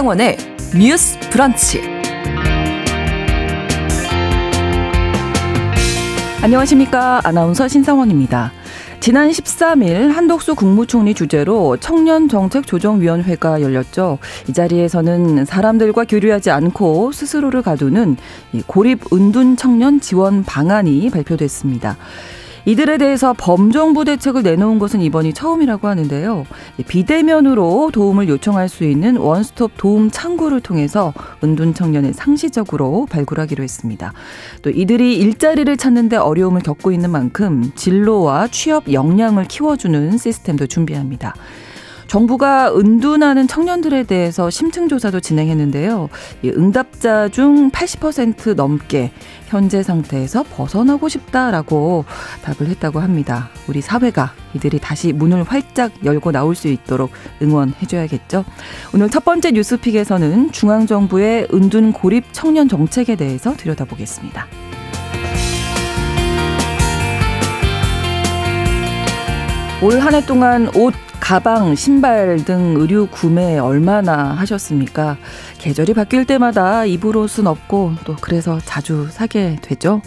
신성원의 뉴스 브런치. 안녕하십니까. 아나운서 신성원입니다. 지난 13일 한덕수 국무총리 주재로 청년정책조정위원회가 열렸죠. 이 자리에서는 사람들과 교류하지 않고 스스로를 가두는 고립 은둔 청년 지원 방안이 발표됐습니다. 이들에 대해서 범정부 대책을 내놓은 것은 이번이 처음이라고 하는데요. 비대면으로 도움을 요청할 수 있는 원스톱 도움 창구를 통해서 은둔 청년을 상시적으로 발굴하기로 했습니다. 또 이들이 일자리를 찾는데 어려움을 겪고 있는 만큼 진로와 취업 역량을 키워주는 시스템도 준비합니다. 정부가 은둔하는 청년들에 대해서 심층 조사도 진행했는데요. 응답자 중 80% 넘게 현재 상태에서 벗어나고 싶다라고 답을 했다고 합니다. 우리 사회가 이들이 다시 문을 활짝 열고 나올 수 있도록 응원해줘야겠죠. 오늘 첫 번째 뉴스픽에서는 중앙정부의 은둔 고립 청년 정책에 대해서 들여다보겠습니다. 올 한 해 동안 옷, 가방, 신발 등 의류 구매 얼마나 하셨습니까? 계절이 바뀔 때마다 입을 옷은 없고 또 그래서 자주 사게 되죠.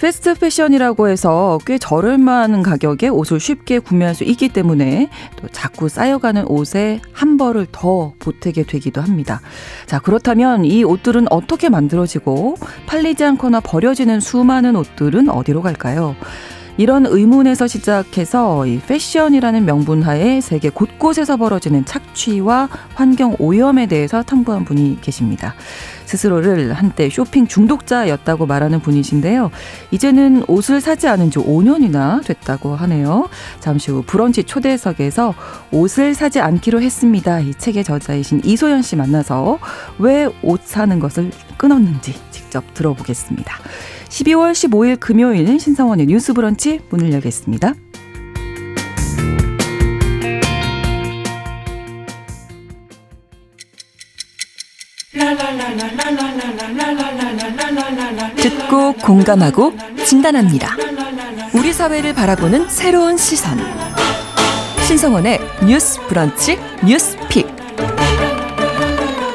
패스트 패션이라고 해서 꽤 저렴한 가격에 옷을 쉽게 구매할 수 있기 때문에 또 자꾸 쌓여가는 옷에 한 벌을 더 보태게 되기도 합니다. 자, 그렇다면 이 옷들은 어떻게 만들어지고 팔리지 않거나 버려지는 수많은 옷들은 어디로 갈까요? 이런 의문에서 시작해서 이 패션이라는 명분 하에 세계 곳곳에서 벌어지는 착취와 환경 오염에 대해서 탐구한 분이 계십니다. 스스로를 한때 쇼핑 중독자였다고 말하는 분이신데요. 이제는 옷을 사지 않은 지 5년이나 됐다고 하네요. 잠시 후 브런치 초대석에서 옷을 사지 않기로 했습니다. 이 책의 저자이신 이소연 씨 만나서 왜 옷 사는 것을 끊었는지 직접 들어보겠습니다. 12월 15일 금요일 신성원의 뉴스 브런치 문을 열겠습니다. 듣고 공감하고 진단합니다. 우리 사회를 바라보는 새로운 시선. 신성원의 뉴스 브런치 뉴스 pick.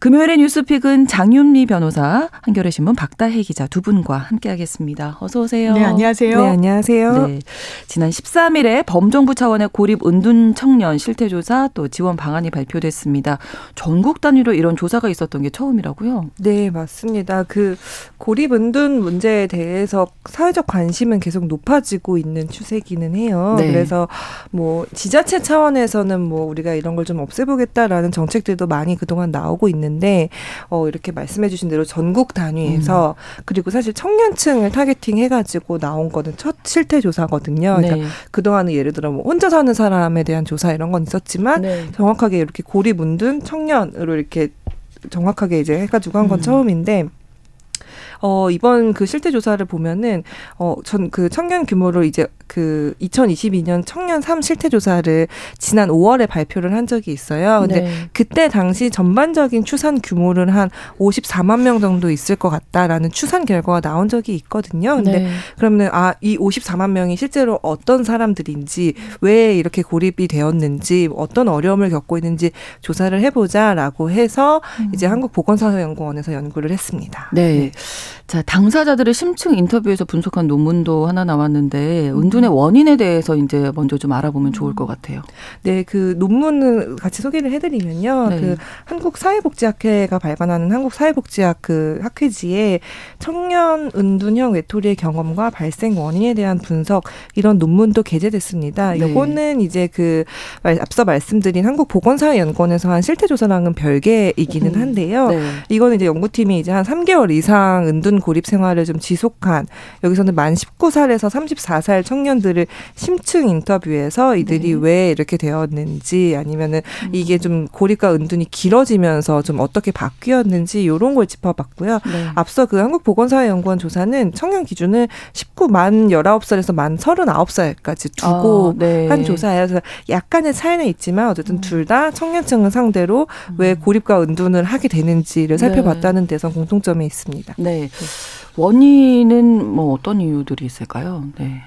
금요일의 뉴스픽은 장윤리 변호사, 한겨레 신문 박다혜 기자 두 분과 함께하겠습니다. 어서 오세요. 네, 안녕하세요. 네, 안녕하세요. 네, 지난 13일에 범정부 차원의 고립 은둔 청년 실태 조사 또 지원 방안이 발표됐습니다. 전국 단위로 이런 조사가 있었던 게 처음이라고요? 네, 맞습니다. 그 고립 은둔 문제에 대해서 사회적 관심은 계속 높아지고 있는 추세기는 해요. 네. 그래서 뭐 지자체 차원에서는 뭐 우리가 이런 걸 좀 없애보겠다라는 정책들도 많이 그동안 나오고 있는 있는데 어 이렇게 말씀해 주신 대로 전국 단위에서 음. 그리고 사실 청년층을 targeting 해 가지고 나온 거는 첫 실태 조사거든요. 그러니까 네. 그동안은 예를 들어 뭐 혼자 사는 사람에 대한 조사 이런 건 있었지만 네. 정확하게 이렇게 고립 은둔 청년으로 이렇게 정확하게 이제 해가지고 한건 음. 처음인데 어, 이번 그 실태 조사를 보면은 어, 전 그 청년 규모를 이제 그 2022년 청년 3 실태 조사를 지난 5월에 발표를 한 적이 있어요. 근데 네. 그때 당시 전반적인 추산 규모는 한 54만 명 정도 있을 것 같다라는 추산 결과가 나온 적이 있거든요. 근데 네. 그러면 아, 이 54만 명이 실제로 어떤 사람들인지 왜 이렇게 고립이 되었는지 어떤 어려움을 겪고 있는지 조사를 해보자라고 해서 음. 이제 한국보건사회연구원에서 연구를 했습니다. 네. 네. 자, 당사자들의 심층 인터뷰에서 분석한 논문도 하나 나왔는데 음. 은둔의 원인에 대해서 이제 먼저 좀 알아보면 좋을 것 같아요. 네, 그 논문을 같이 소개를 해드리면요. 네. 그 한국 사회복지학회가 발간하는 한국 사회복지학 그 학회지에 청년 은둔형 외톨이의 경험과 발생 원인에 대한 분석 이런 논문도 게재됐습니다. 네. 요거는 이제 그 앞서 말씀드린 한국 보건사회연구원에서 한 실태 조사랑은 별개이기는 음. 한데요. 네. 이거는 이제 연구팀이 이제 한 3개월 이상 은둔 고립 생활을 좀 지속한 여기서는 만 19살에서 34살 청년 청년들을 심층 인터뷰에서 이들이 네. 왜 이렇게 되었는지 아니면은 음. 이게 좀 고립과 은둔이 길어지면서 좀 어떻게 바뀌었는지 이런 걸 짚어봤고요. 네. 앞서 그 한국보건사회연구원 조사는 청년 기준을 19만 19살에서 만 39살까지 두고 아, 네. 한 조사예요. 그래서 약간의 차이는 있지만 어쨌든 음. 둘다 청년층을 상대로 음. 왜 고립과 은둔을 하게 되는지를 살펴봤다는 데서 공통점이 있습니다. 네. 원인은 뭐 어떤 이유들이 있을까요? 네.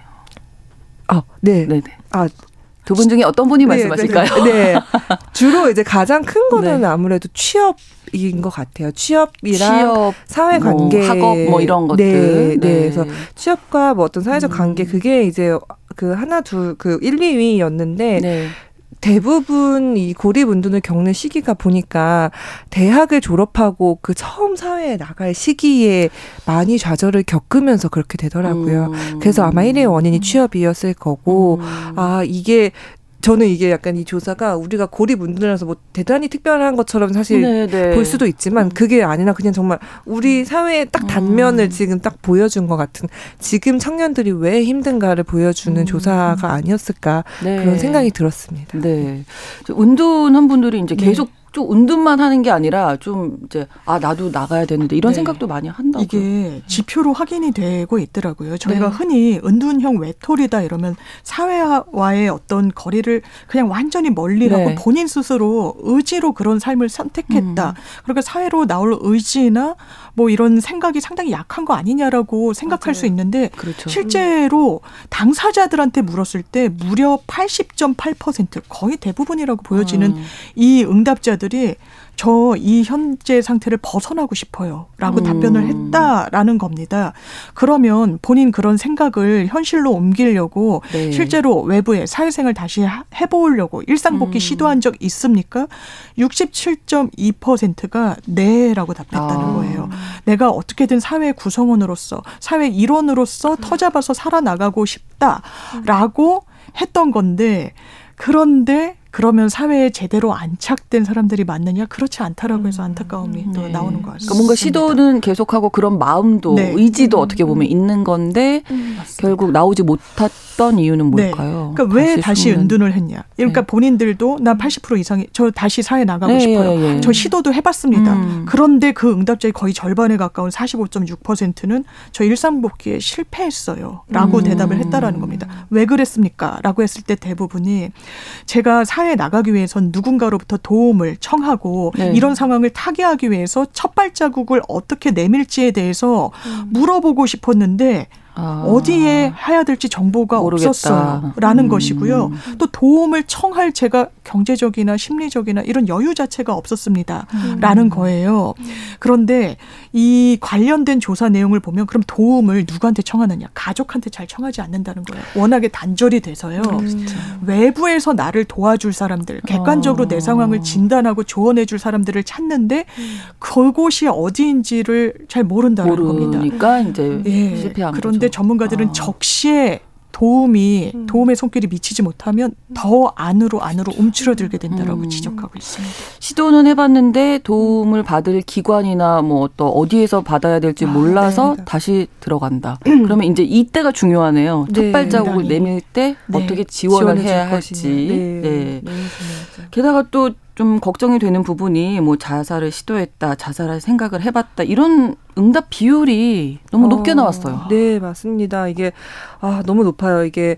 아, 네. 네. 아, 두분 중에 어떤 분이 네, 네 말씀하실까요? 네, 네, 주로 이제 가장 큰 거는 네. 아무래도 취업인 것 같아요. 취업이랑 취업, 사회 관계, 뭐 학업 뭐 이런 것들. 네, 네. 네. 그래서 취업과 뭐 어떤 사회적 관계 음. 그게 이제 그 하나 둘그 1, 2위였는데 네. 대부분 이 고립 운동을 겪는 시기가 보니까 대학을 졸업하고 그 처음 사회에 나갈 시기에 많이 좌절을 겪으면서 그렇게 되더라고요. 음. 그래서 아마 1의 원인이 취업이었을 거고, 음. 아, 이게 저는 이게 약간 이 조사가 우리가 고립 운동이라서 뭐 대단히 특별한 것처럼 사실 네네. 네. 볼 수도 있지만 음. 그게 아니라 그냥 정말 우리 사회의 딱 단면을 음. 지금 딱 보여준 것 같은 지금 청년들이 왜 힘든가를 보여주는 음. 조사가 아니었을까 네. 그런 생각이 들었습니다. 네. 운동한 분들이 이제 네. 계속 네. 좀 은둔만 하는 게 아니라 좀 이제 아 나도 나가야 되는데 이런 네. 생각도 많이 한다고 이게 지표로 확인이 되고 있더라고요. 저희가 네. 흔히 은둔형 외톨이다 이러면 사회와의 어떤 거리를 그냥 완전히 멀리하고 네. 본인 스스로 의지로 그런 삶을 선택했다. 음. 그러니까 사회로 나올 의지나 뭐 이런 생각이 상당히 약한 거 아니냐라고 생각할 맞아요. 수 있는데 그렇죠. 실제로 당사자들한테 물었을 때 무려 80.8% 거의 대부분이라고 보여지는 음. 이 응답자들 여자들이 저 이 현재 상태를 벗어나고 싶어요. 라고 음. 답변을 했다라는 겁니다. 그러면 본인 그런 생각을 현실로 옮기려고 네. 실제로 외부에 사회생활 다시 해보려고 일상복귀 음. 시도한 적 있습니까? 67.2%가 네라고 답했다는 아. 거예요. 내가 어떻게든 사회 구성원으로서 사회 일원으로서 터잡아서 살아나가고 싶다라고 했던 건데 그런데 그러면 사회에 제대로 안착된 사람들이 맞느냐? 그렇지 않다라고 해서 음. 안타까움이 음. 또 네. 나오는 것 같습니다. 그러니까 뭔가 시도는 계속하고 그런 마음도 네. 의지도 음. 어떻게 보면 있는 건데 음. 결국 나오지 못했던 이유는 네. 뭘까요? 그러니까 왜 다시 숨는. 은둔을 했냐? 그러니까 네. 본인들도 나 80% 이상이 저 다시 사회 나가고 네, 싶어요. 예, 예. 저 시도도 해봤습니다. 음. 그런데 그 응답자의 거의 절반에 가까운 45.6%는 저 일상 복귀에 실패했어요.라고 음. 대답을 했다라는 겁니다. 왜 그랬습니까?라고 했을 때 대부분이 제가 사 사회에 나가기 위해선 누군가로부터 도움을 청하고 네. 이런 상황을 타개하기 위해서 첫 발자국을 어떻게 내밀지에 대해서 음. 물어보고 싶었는데 아. 어디에 해야 될지 정보가 모르겠다. 없었어요라는 음. 것이고요. 또 도움을 청할 제가 경제적이나 심리적이나 이런 여유 자체가 없었습니다라는 음. 거예요. 그런데 이 관련된 조사 내용을 보면 그럼 도움을 누구한테 청하느냐? 가족한테 잘 청하지 않는다는 거예요. 워낙에 단절이 돼서요. 음. 외부에서 나를 도와줄 사람들, 객관적으로 어. 내 상황을 진단하고 조언해줄 사람들을 찾는데 음. 그곳이 어디인지를 잘 모른다는 겁니다. 모르니까 이제 예. 실패한 그런데 그런데 전문가들은 아. 적시에 도움이 음. 도움의 손길이 미치지 못하면 더 안으로 안으로 움츠러들게 된다라고 음. 지적하고 있습니다. 시도는 해봤는데 도움을 받을 기관이나 뭐 또 어디에서 받아야 될지 아, 몰라서 네. 다시 들어간다. 그러면 이제 이때가 중요하네요. 네. 첫 발자국을 내밀 때 네. 어떻게 지원을 해야 할지. 네. 네. 네. 게다가 또 좀 걱정이 되는 부분이 뭐 자살을 시도했다, 자살할 생각을 해봤다 이런 응답 비율이 너무 어, 높게 나왔어요. 네, 맞습니다. 이게 아 너무 높아요. 이게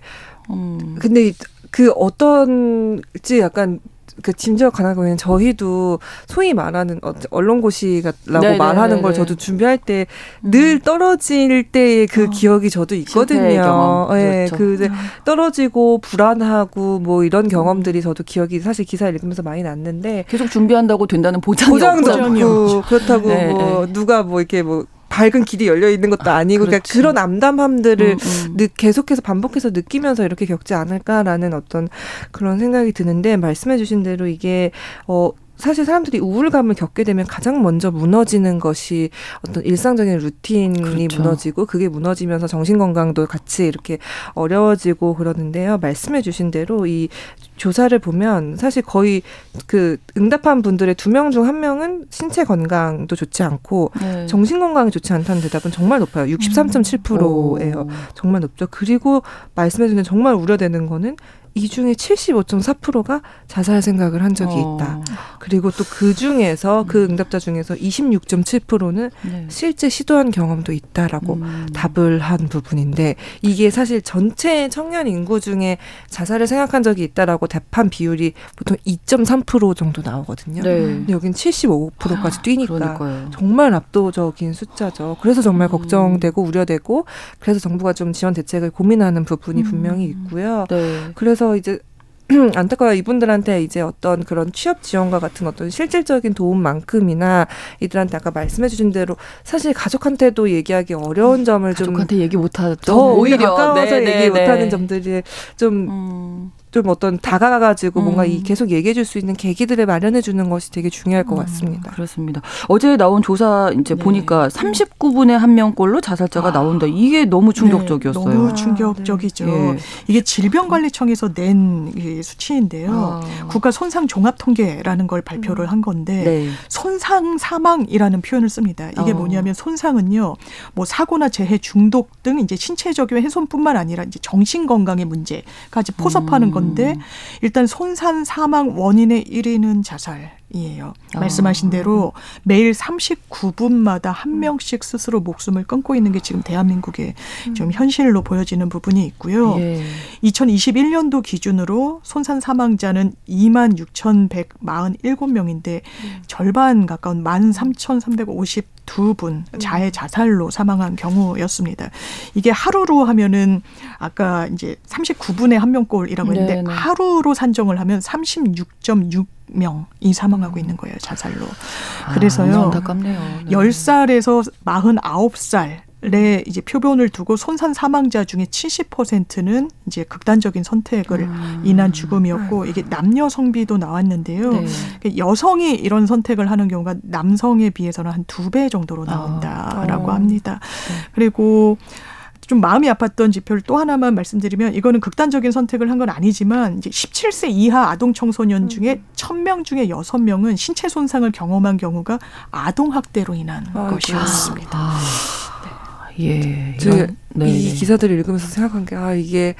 음. 근데 그 어떤지 약간 그 짐작 가능하면 저희도 소위 말하는 어, 언론고시라고 네네, 말하는 걸 저도 준비할 때늘 음. 떨어질 때의 그 어. 기억이 저도 있거든요. 예, 그렇죠. 그 떨어지고 불안하고 뭐 이런 경험들이 저도 기억이 사실 기사 읽으면서 많이 났는데 계속 준비한다고 된다는 보장이 보장도 없고 그렇다고 네, 뭐 네. 누가 뭐 이렇게 뭐 밝은 길이 열려 있는 것도 아, 아니고 그러니까 그런 암담함들을 음, 음. 계속해서 반복해서 느끼면서 이렇게 겪지 않을까라는 어떤 그런 생각이 드는데 말씀해 주신 대로 이게 어 사실 사람들이 우울감을 겪게 되면 가장 먼저 무너지는 것이 어떤 일상적인 루틴이 그렇죠. 무너지고 그게 무너지면서 정신 건강도 같이 이렇게 어려워지고 그러는데요. 말씀해 주신 대로 이 조사를 보면 사실 거의 그 응답한 분들의 두 명 중 한 명은 신체 건강도 좋지 않고 네. 정신 건강이 좋지 않다는 대답은 정말 높아요. 63.7%예요. 음. 정말 높죠. 그리고 말씀해 주는 정말 우려되는 거는 이 중에 75.4%가 자살 생각을 한 적이 어. 있다. 그리고 또 그 중에서 그 음. 응답자 중에서 26.7%는 네. 실제 시도한 경험도 있다라고 음. 답을 한 부분인데 이게 사실 전체 청년 인구 중에 자살을 생각한 적이 있다라고 답한 비율이 보통 2.3% 정도 나오거든요. 네. 근데 여긴 75%까지 아, 뛰니까 그러니까요. 정말 압도적인 숫자죠. 그래서 정말 음. 걱정되고 우려되고 그래서 정부가 좀 지원 대책을 고민하는 부분이 음. 분명히 있고요. 네. 그래서 그래서 이제 안타까워 이분들한테 이제 어떤 그런 취업 지원과 같은 어떤 실질적인 도움만큼이나 이들한테 아까 말씀해 주신 대로 사실 가족한테도 얘기하기 어려운 점을 좀 가족한테 얘기 못하죠. 오히려 가까워서 네, 얘기 네, 못하는 네. 점들이 좀 음. 좀 어떤 다가가가지고 음. 뭔가 이 음. 계속 얘기해 줄 수 있는 계기들을 마련해 주는 것이 되게 중요할 것 음, 같습니다. 그렇습니다. 어제 나온 조사 이제 네. 보니까 39분의 한 명꼴로 자살자가 아. 나온다. 이게 너무 네, 충격적이었어요. 네, 너무 충격적이죠. 아, 네. 이게 질병관리청에서 낸 수치인데요. 아. 국가 손상 종합 통계라는 걸 발표를 음. 한 건데 네. 손상 사망이라는 표현을 씁니다. 이게 어. 뭐냐면 손상은요. 뭐 사고나 재해 중독 등 이제 신체적인 훼손뿐만 아니라 이제 정신 건강의 문제까지 포섭하는 음. 건데 음. 일단 손산 사망 원인의 1위는 자살 이에요. 아. 말씀하신 대로 매일 39분마다 한 음. 명씩 스스로 목숨을 끊고 있는 게 지금 대한민국의 음. 좀 현실로 보여지는 부분이 있고요. 예. 2021년도 기준으로 손산 사망자는 2만 6,147명인데 음. 절반 가까운 13,350 두분 음. 자해 자살로 사망한 경우였습니다. 이게 하루로 하면은 아까 이제 39분의 한 명꼴이라고 했는데 네네. 하루로 산정을 하면 36.6 명이 사망하고 있는 거예요 자살로. 아, 그래서요. 안타깝네요. 네. 10살에서 49살 에 이제 표본을 두고 손산 사망자 중에 70%는 이제 극단적인 선택을 음. 인한 죽음이었고 이게 남녀 성비도 나왔는데요. 네. 그러니까 여성이 이런 선택을 하는 경우가 남성에 비해서는 한 두 배 정도로 아. 나온다라고 아. 합니다. 네. 그리고 좀 마음이 아팠던 지표를 또 하나만 말씀드리면 이거는 극단적인 선택을 한 건 아니지만 이제 17세 이하 아동 청소년 음. 중에 1000명 중에 6명은 신체 손상을 경험한 경우가 아동 학대로 인한 아, 것이었습니다. 아. 예. 제가 네. 이 기사들을 읽으면서 생각한 게, 아, 이게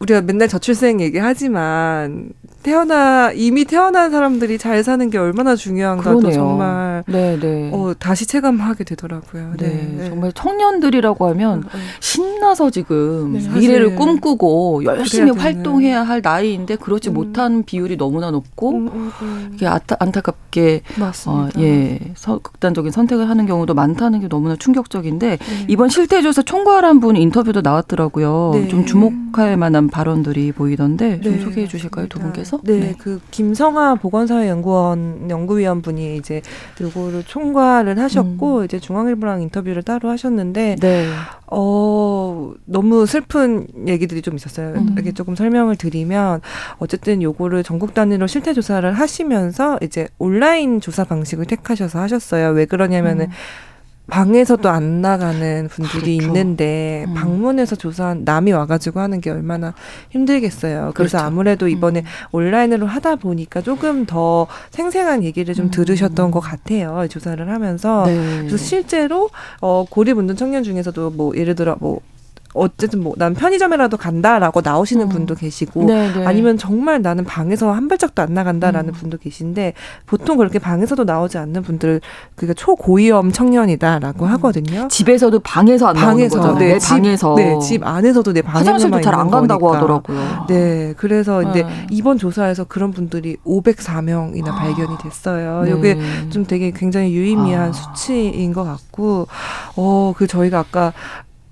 우리가 맨날 저출생 얘기하지만 태어나 이미 태어난 사람들이 잘 사는 게 얼마나 중요한가도 정말 네, 네. 어, 다시 체감하게 되더라고요. 네, 네. 정말 청년들이라고 하면 네. 신나서 지금 네, 미래를 꿈꾸고 열심히 활동해야 할 나이인데 그렇지 음. 못한 비율이 너무나 높고 음, 음, 음. 이게 아타, 안타깝게 어, 예 서, 극단적인 선택을 하는 경우도 많다는 게 너무나 충격적인데 네. 이번 실태조사 총괄한 분 인터뷰도 나왔더라고요. 좀 주목 할 만한 발언들이 보이던데 좀 소개해 주실까요, 두 분께서? 네, 네, 그 김성아 보건사회연구원 연구위원 분이 이제 요거를 총괄을 하셨고 음. 이제 중앙일보랑 인터뷰를 따로 하셨는데 네. 어 너무 슬픈 얘기들이 좀 있었어요. 음. 이렇게 조금 설명을 드리면 어쨌든 요거를 전국 단위로 실태 조사를 하시면서 이제 온라인 조사 방식을 택하셔서 하셨어요. 왜 그러냐면은 음. 방에서도 안 나가는 분들이 그렇죠. 있는데 음. 방문해서 조사한 남이 와가지고 하는 게 얼마나 힘들겠어요. 그래서 그렇죠. 아무래도 이번에 음. 온라인으로 하다 보니까 조금 더 생생한 얘기를 좀 음. 들으셨던 것 같아요. 조사를 하면서 네. 그래서 실제로 어 고립운동 청년 중에서도 뭐 예를 들어 뭐 어쨌든 뭐 난 편의점이라도 간다라고 나오시는 음. 분도 계시고 네네. 네. 아니면 정말 나는 방에서 한 발짝도 안 나간다라는 음. 분도 계신데 보통 그렇게 방에서도 나오지 않는 분들 그게 초고위험 청년이다라고 음. 하거든요. 집에서도 방에서 안 방에서, 나오는 거잖아요. 네, 집, 방에서 네, 집 안에서도 내 방에서만 화장실도 잘 안 간다고 거니까. 하더라고요. 네, 그래서 이제 네. 이번 조사에서 그런 분들이 504명이나 아. 발견이 됐어요. 네. 이게 좀 되게 굉장히 유의미한 아. 수치인 것 같고 어 그 저희가 아까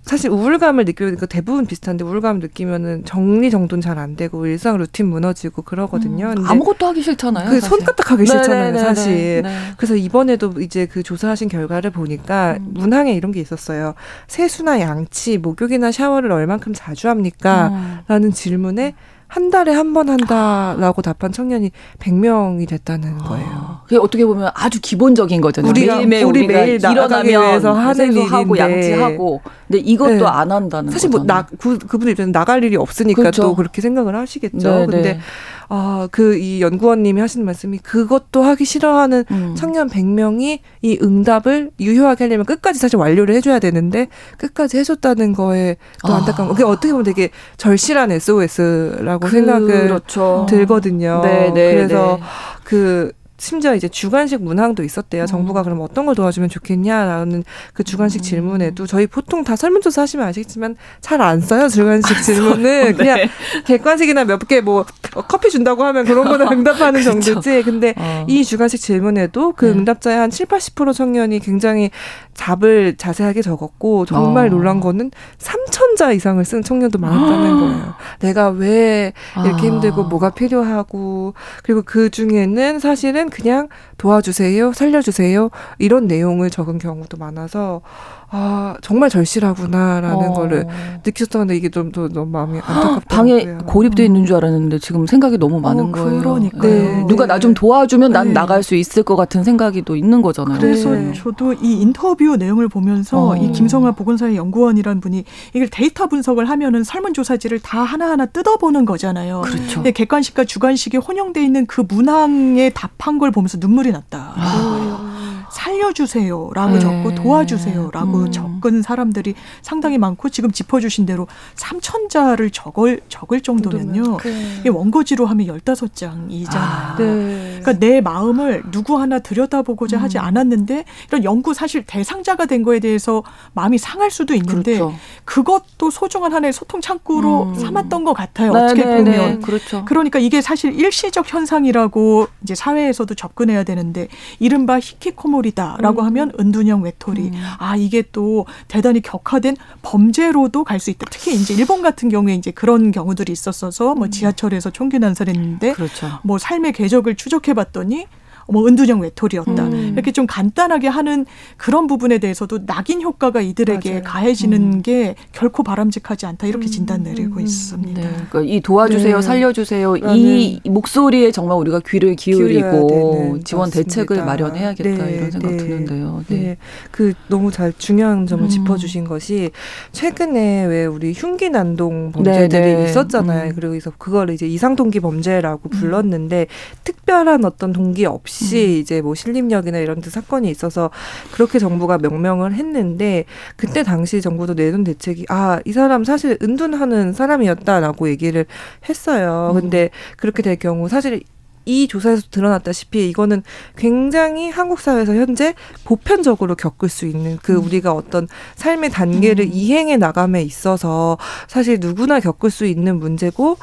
사실 우울감을 느끼니까 대부분 비슷한데 우울감 느끼면은 정리 정돈 잘 안 되고 일상 루틴 무너지고 그러거든요. 음, 아무것도 하기 싫잖아요. 그 손가락하기 싫잖아요, 네네네네. 사실. 네. 그래서 이번에도 이제 그 조사하신 결과를 보니까 음. 문항에 이런 게 있었어요. 세수나 양치, 목욕이나 샤워를 얼만큼 자주 합니까? 음. 라는 질문에 한 달에 한 번 한다라고 답한 청년이 100명이 됐다는 거예요. 아, 그게 어떻게 보면 아주 기본적인 거잖아요. 우리가 매일매일 우리 우리가 매일 일어나면 하는 일하고 양치하고 근데 이것도 네. 안 한다는 사실 뭐나 그, 그분 입장에 나갈 일이 없으니까 그렇죠. 또 그렇게 생각을 하시겠죠. 네, 근데 네. 아, 그 이 연구원님이 하시는 말씀이 그것도 하기 싫어하는 음. 청년 100명이 이 응답을 유효하게 하려면 끝까지 사실 완료를 해줘야 되는데 끝까지 해줬다는 거에 또 아. 안타까운 거. 그게 어떻게 보면 되게 절실한 SOS라고 그, 생각을 그렇죠. 들거든요. 네, 네, 그래서 네. 그 심지어 이제 주관식 문항도 있었대요. 음. 정부가 그럼 어떤 걸 도와주면 좋겠냐라는 그 주관식 음. 질문에도 저희 보통 다 설문조사 하시면 아시겠지만 잘 안 써요. 주관식 안 질문은 네. 그냥 객관식이나 몇 개 뭐 커피 준다고 하면 그런 거는 응답하는 그렇죠. 정도지. 근데 어. 이 주관식 질문에도 그 네. 응답자의 한 7, 80% 청년이 굉장히 답을 자세하게 적었고 정말 어. 놀란 거는 3천자 이상을 쓴 청년도 많았다는 아. 거예요. 내가 왜 이렇게 아. 힘들고 뭐가 필요하고 그리고 그 중에는 사실은 그냥 도와주세요, 살려주세요 이런 내용을 적은 경우도 많아서 아 정말 절실하구나라는 어. 거를 느꼈었는데 이게 좀 더 너무 마음이 안타깝다. 방에 고립돼 있는 줄 알았는데 지금 생각이 너무 많은 어, 거예요. 그러니까 네. 누가 나 좀 도와주면 난 네. 나갈 수 있을 것 같은 생각이 또 있는 거잖아요. 그래서 네. 저도 이 인터뷰 내용을 보면서 어. 이 김성아 보건사회 연구원이란 분이 이걸 데이터 분석을 하면은 설문조사지를 다 하나하나 뜯어보는 거잖아요. 그렇죠. 객관식과 주관식이 혼용돼 있는 그 문항에 답한 걸 보면서 눈물이 났다. 아. 살려주세요라고 네. 적고 도와주세요라고 음. 적은 사람들이 상당히 많고 지금 짚어주신 대로 3천자를 적을 적을 정도면요. 네. 이 원고지로 하면 15장이잖아요. 아, 네. 그러니까 내 마음을 누구 하나 들여다보고자 음. 하지 않았는데 이런 연구 사실 대상자가 된 거에 대해서 마음이 상할 수도 있는데 그렇죠. 그것도 소중한 하나의 소통 창구로 음. 삼았던 것 같아요. 네, 어떻게 네, 보면 네. 그렇죠. 그러니까 이게 사실 일시적 현상이라고 이제 사회에서도 접근해야 되는데 이른바 히키코모리 외톨이다라고 음. 하면 은둔형 외톨이. 음. 아 이게 또 대단히 격화된 범죄로도 갈 수 있다. 특히 이제 일본 같은 경우에 이제 그런 경우들이 있었어서 뭐 음. 지하철에서 총기 난살했는데 그렇죠. 뭐 삶의 궤적을 추적 해 봤더니 뭐 은둔형 외톨이였다. 음. 이렇게 좀 간단하게 하는 그런 부분에 대해서도 낙인 효과가 이들에게 맞아요. 가해지는 음. 게 결코 바람직하지 않다. 이렇게 음. 진단 내리고 음. 있습니다. 네. 그러니까 이 도와주세요, 네. 살려주세요. 이 목소리에 정말 우리가 귀를 기울이고 지원 대책을 마련해야겠다 네. 이런 생각 네. 드는데요. 네. 네. 그 너무 잘 중요한 점을 음. 짚어주신 것이 최근에 왜 우리 흉기 난동 범죄들이 네, 있었잖아요. 음. 그리고 그걸 이제 이상 동기 범죄라고 불렀는데 특별한 어떤 동기 없이 없이 음. 이제 뭐 신림역이나 이런 데 사건이 있어서 그렇게 정부가 명명을 했는데 그때 당시 정부도 내놓은 대책이 아 이 사람 사실 은둔하는 사람이었다라고 얘기를 했어요. 음. 근데 그렇게 될 경우 사실 이 조사에서 드러났다시피 이거는 굉장히 한국 사회에서 현재 보편적으로 겪을 수 있는 그 음. 우리가 어떤 삶의 단계를 음. 이행해 나감에 있어서 사실 누구나 겪을 수 있는 문제고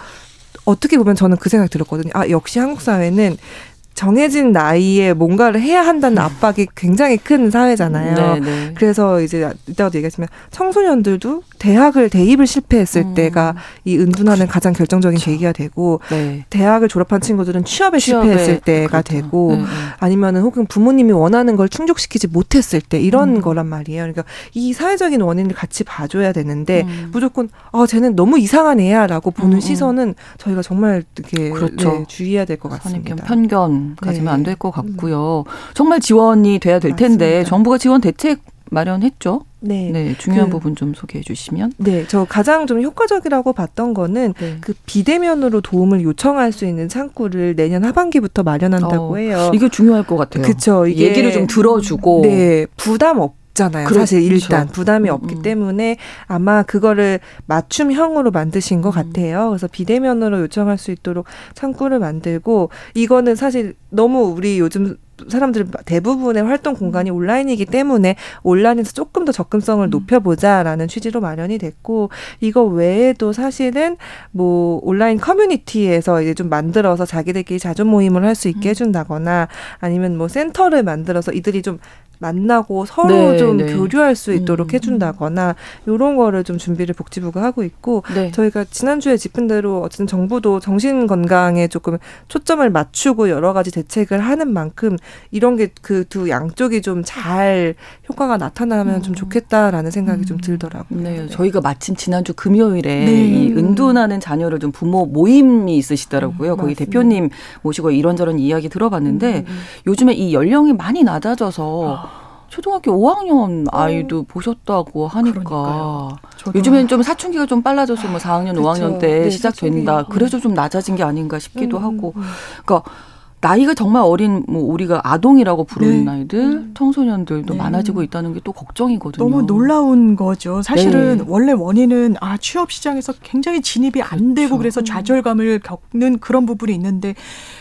어떻게 보면 저는 그 생각 들었거든요. 아, 역시 한국 사회는 정해진 나이에 뭔가를 해야 한다는 압박이 굉장히 큰 사회잖아요. 네네. 네. 그래서 이제 이따가도 얘기했지만 청소년들도 대학을 대입을 실패했을 음. 때가 이 은둔하는 가장 결정적인 그렇죠. 계기가 되고 네. 대학을 졸업한 친구들은 취업에, 취업에 실패했을 때가 그렇죠. 되고 음, 음. 아니면은 혹은 부모님이 원하는 걸 충족시키지 못했을 때 이런 음. 거란 말이에요. 그러니까 이 사회적인 원인을 같이 봐줘야 되는데 음. 무조건 아 쟤는 너무 이상한 애야라고 보는 음, 시선은 저희가 정말 이렇게 그렇죠. 네, 주의해야 될 것 같습니다. 편견 가지면 네. 안될 것 같고요. 정말 지원이 돼야 될 텐데 맞습니다. 정부가 지원 대책 마련했죠. 네. 네 중요한 그, 부분 좀 소개해 주시면. 네, 저 가장 좀 효과적이라고 봤던 거는 네. 그 비대면으로 도움을 요청할 수 있는 창구를 내년 하반기부터 마련한다고 어, 해요. 이게 중요할 것 같아요. 그렇죠. 얘기를 좀 들어주고. 네, 부담 없. 잖아요. 그렇죠. 사실 일단 부담이 음, 없기 음. 때문에 아마 그거를 맞춤형으로 만드신 것 음. 같아요. 그래서 비대면으로 요청할 수 있도록 창구를 만들고 이거는 사실 너무 우리 요즘 사람들 대부분의 활동 공간이 온라인이기 때문에 온라인에서 조금 더 접근성을 음. 높여보자라는 취지로 마련이 됐고 이거 외에도 사실은 뭐 온라인 커뮤니티에서 이제 좀 만들어서 자기들끼리 자주 모임을 할 수 있게 음. 해준다거나 아니면 뭐 센터를 만들어서 이들이 좀 만나고 서로 네, 좀 네. 교류할 수 있도록 음. 해준다거나 이런 거를 좀 준비를 복지부가 하고 있고 네. 저희가 지난주에 짚은 대로 어쨌든 정부도 정신 건강에 조금 초점을 맞추고 여러 가지 대책을 하는 만큼 이런 게 그 두 양쪽이 좀 잘 효과가 나타나면 음. 좀 좋겠다라는 생각이 음. 좀 들더라고요. 네, 네, 저희가 마침 지난주 금요일에 네. 이 은둔하는 자녀를 좀 부모 모임이 있으시더라고요. 음, 거기 맞습니다. 대표님 모시고 이런저런 이야기 들어봤는데 음. 요즘에 이 연령이 많이 낮아져서 아. 초등학교 5학년 어. 아이도 어. 보셨다고 하니까 요즘엔 좀 사춘기가 좀 빨라져서 뭐 4학년, 그쵸. 5학년 때 네, 시작된다. 그래서 좀 낮아진 게 아닌가 싶기도 음, 하고. 음. 그러니까 나이가 정말 어린 뭐 우리가 아동이라고 부르는 네. 아이들, 음. 청소년들도 네. 많아지고 있다는 게 또 걱정이거든요. 너무 놀라운 거죠. 사실은 네. 원래 원인은 아 취업 시장에서 굉장히 진입이 안 되고 그렇죠. 그래서 좌절감을 겪는 그런 부분이 있는데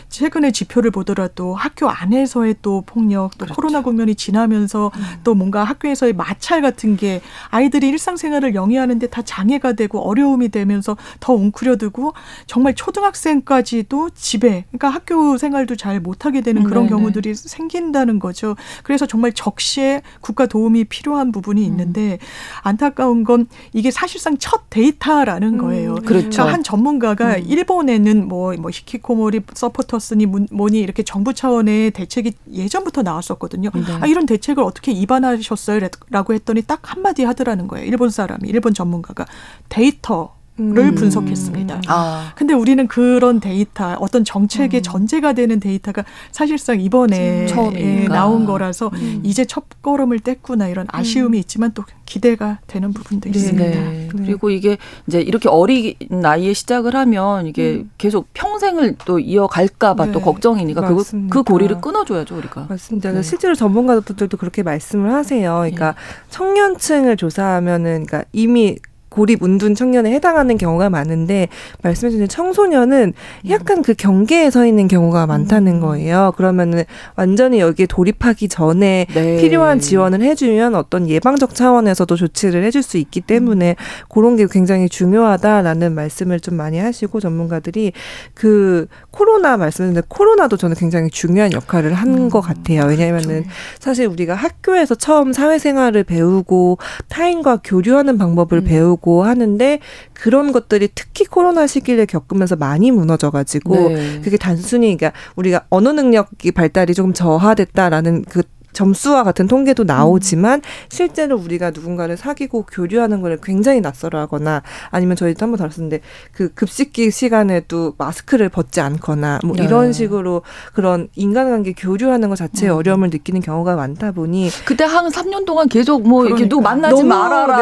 최근에 지표를 보더라도 학교 안에서의 또 폭력, 또 그렇죠. 코로나 국면이 지나면서 음. 또 뭔가 학교에서의 마찰 같은 게 아이들이 일상생활을 영위하는데 다 장애가 되고 어려움이 되면서 더 웅크려들고 정말 초등학생까지도 집에 그러니까 학교 생활도 잘 못하게 되는 그런 네네. 경우들이 생긴다는 거죠. 그래서 정말 적시에 국가 도움이 필요한 부분이 음. 있는데 안타까운 건 이게 사실상 첫 데이터라는 음. 거예요. 그렇죠. 그러니까 한 전문가가 음. 일본에는 뭐, 뭐 히키코모리 supporter plus니 뭐니 이렇게 정부 차원의 대책이 예전부터 나왔었거든요. 네. 아, 이런 대책을 어떻게 입안하셨어요? 라고 했더니 딱 한마디 하더라는 거예요. 일본 사람이, 일본 전문가가 데이터 를 음. 분석했습니다. 아. 근데 우리는 그런 데이터, 어떤 정책의 음. 전제가 되는 데이터가 사실상 이번에 예, 나온 거라서 음. 이제 첫 걸음을 뗐구나 이런 아쉬움이 음. 있지만 또 기대가 되는 부분도 네. 있습니다. 네. 네. 그리고 이게 이제 이렇게 어린 나이에 시작을 하면 이게 음. 계속 평생을 또 이어갈까봐 네. 또 걱정이니까 그, 그 고리를 끊어줘야죠 우리가. 맞습니다. 네. 실제로 전문가들도 그렇게 말씀을 하세요. 그러니까 네. 청년층을 조사하면은 그러니까 이미 고립 운둔 청년에 해당하는 경우가 많은데 말씀해 주신 청소년은 약간 그 경계에 서 있는 경우가 많다는 음. 거예요. 그러면은 완전히 여기에 돌입하기 전에 네. 필요한 지원을 해주면 어떤 예방적 차원에서도 조치를 해줄 수 있기 때문에 음. 그런 게 굉장히 중요하다라는 말씀을 좀 많이 하시고 전문가들이 그 코로나 말씀했는데 코로나도 저는 굉장히 중요한 역할을 한것 음. 같아요. 왜냐하면은 그렇죠. 사실 우리가 학교에서 처음 사회생활을 배우고 타인과 교류하는 방법을 음. 배우고 있고 하는데 그런 것들이 특히 코로나 시기를 겪으면서 많이 무너져가지고 네. 그게 단순히 그러니까 우리가 언어 능력이 발달이 조금 저하됐다라는 그 점수와 같은 통계도 나오지만 실제로 우리가 누군가를 사귀고 교류하는 걸 굉장히 낯설어하거나 아니면 저희도 한번 다뤘었는데 그 급식기 시간에도 마스크를 벗지 않거나 뭐 네. 이런 식으로 그런 인간관계 교류하는 것 자체에 음. 어려움을 느끼는 경우가 많다 보니 그때 한 3년 동안 계속 뭐 그러니까. 이렇게 누구 만나지 너무, 말아라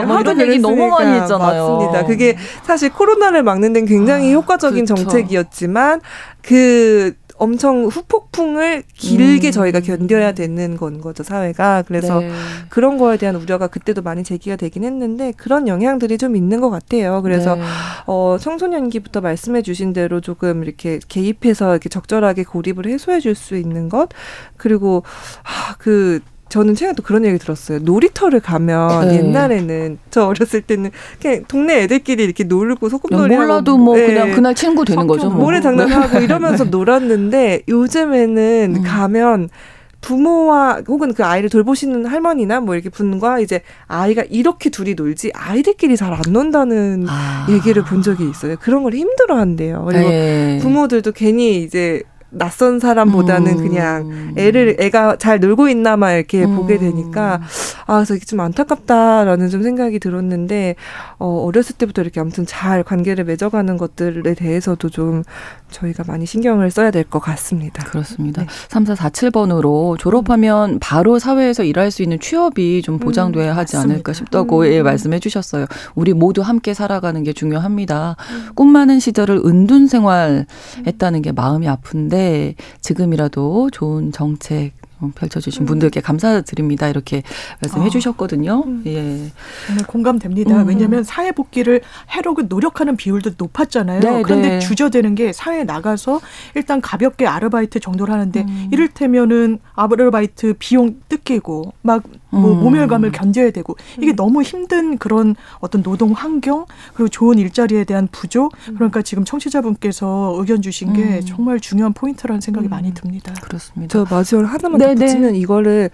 네. 뭐 이런 얘기 너무 많이 했잖아요. 맞습니다. 그게 사실 코로나를 막는 데는 굉장히 아, 효과적인 그렇죠. 정책이었지만 그 엄청 후폭풍을 길게 음. 저희가 견뎌야 되는 건 거죠 사회가 그래서 네. 그런 거에 대한 우려가 그때도 많이 제기가 되긴 했는데 그런 영향들이 좀 있는 것 같아요 그래서 네. 어 청소년기부터 말씀해 주신 대로 조금 이렇게 개입해서 이렇게 적절하게 고립을 해소해 줄 수 있는 것 그리고 아, 그 저는 최근에 또 그런 얘기 들었어요. 놀이터를 가면 네. 옛날에는 저 어렸을 때는 그냥 동네 애들끼리 이렇게 놀고 소꿉놀이 몰라도 뭐 네. 그냥 그날 친구 되는 거죠. 뭐. 모래 장난하고 네. 이러면서 놀았는데 요즘에는 음. 가면 부모와 혹은 그 아이를 돌보시는 할머니나 뭐 이렇게 분과 이제 아이가 이렇게 둘이 놀지 아이들끼리 잘 안 논다는 아. 얘기를 본 적이 있어요. 그런 걸 힘들어 한대요. 그리고 네. 부모들도 괜히 이제 낯선 사람보다는 음. 그냥 애를 애가 잘 놀고 있나만 이렇게 음. 보게 되니까 아 그래서 이게 좀 안타깝다라는 좀 생각이 들었는데 어 어렸을 때부터 이렇게 아무튼 잘 관계를 맺어가는 것들에 대해서도 좀 저희가 많이 신경을 써야 될 것 같습니다. 그렇습니다. 네. 3447번으로 졸업하면 바로 사회에서 일할 수 있는 취업이 좀 보장돼야 음, 하지 않을까 싶다고 예, 말씀해 주셨어요. 우리 모두 함께 살아가는 게 중요합니다. 음. 꿈 많은 시절을 은둔 생활했다는 게 마음이 아픈데 지금이라도 좋은 정책 펼쳐주신 음. 분들께 감사드립니다. 이렇게 말씀해 아, 주셨거든요. 음. 예. 공감됩니다. 음. 왜냐하면 사회 복귀를 해로그 노력하는 비율도 높았잖아요. 네, 그런데 네. 주저되는 게 사회에 나가서 일단 가볍게 아르바이트 정도를 하는데 음. 이를테면은 아르바이트 비용 뜯기고 막뭐 음. 모멸감을 견뎌야 되고 이게 음. 너무 힘든 그런 어떤 노동 환경 그리고 좋은 일자리에 대한 부족 그러니까 지금 청취자분께서 의견 주신 게 정말 중요한 포인트라는 생각이 많이 듭니다. 그렇습니다. 저 마지막으로 하나만 네, 덧 붙이면 네. 이거를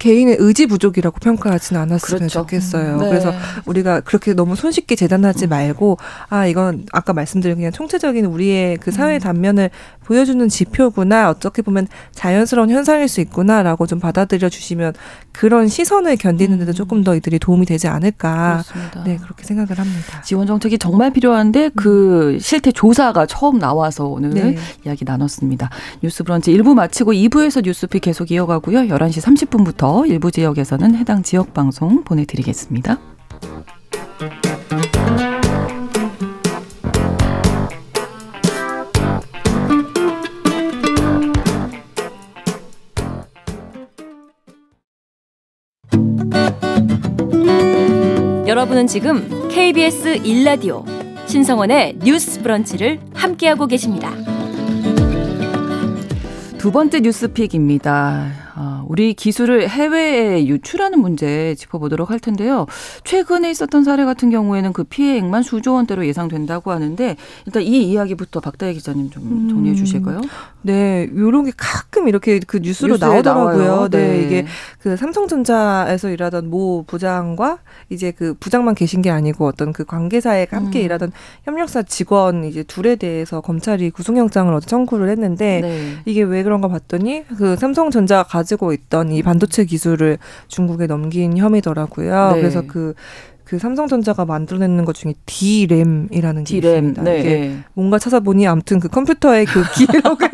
개인의 의지 부족이라고 평가하지는 않았으면 그렇죠. 좋겠어요. 네. 그래서 우리가 그렇게 너무 손쉽게 재단하지 음. 말고 아 이건 아까 말씀드린 그냥 총체적인 우리의 그 사회 음. 단면을 보여주는 지표구나 어떻게 보면 자연스러운 현상일 수 있구나라고 좀 받아들여 주시면 그런 시선을 견디는데도 음. 조금 더 이들이 도움이 되지 않을까. 그렇습니다. 네 그렇게 생각을 합니다. 지원 정책이 정말 필요한데 그 실태 조사가 처음 나와서 오늘 네. 이야기 나눴습니다. 뉴스브런치 1부 마치고 2부에서 뉴스피 계속 이어가고요. 11시 30분부터 일부 지역에서는 해당 지역 방송 보내드리겠습니다. 여러분은 지금 KBS 1라디오 신성원의 뉴스 브런치를 함께하고 계십니다. 두 번째 뉴스픽입니다. 아, 우리 기술을 해외에 유출하는 문제 짚어보도록 할 텐데요. 최근에 있었던 사례 같은 경우에는 그 피해액만 수조 원대로 예상된다고 하는데 일단 이 이야기부터 박다혜 기자님 좀 음. 정리해 주실까요? 네, 요런 게 가끔 이렇게 그 뉴스로 나오더라고요. 네. 네, 이게 그 삼성전자에서 일하던 모 부장과 이제 그 부장만 계신 게 아니고 어떤 그 관계사에 함께 음. 일하던 협력사 직원 이제 둘에 대해서 검찰이 구속영장을 어제 청구를 했는데 네. 이게 왜 그런가 봤더니 그 삼성전자 가지 가지고 있던 이 반도체 기술을 중국에 넘긴 혐의더라고요. 네. 그래서 그 그 삼성전자가 만들어내는 것 중에 D램이라는 게 D램. 있습니다. 네. 이게 뭔가 찾아보니 아무튼 그 컴퓨터의 그 기록을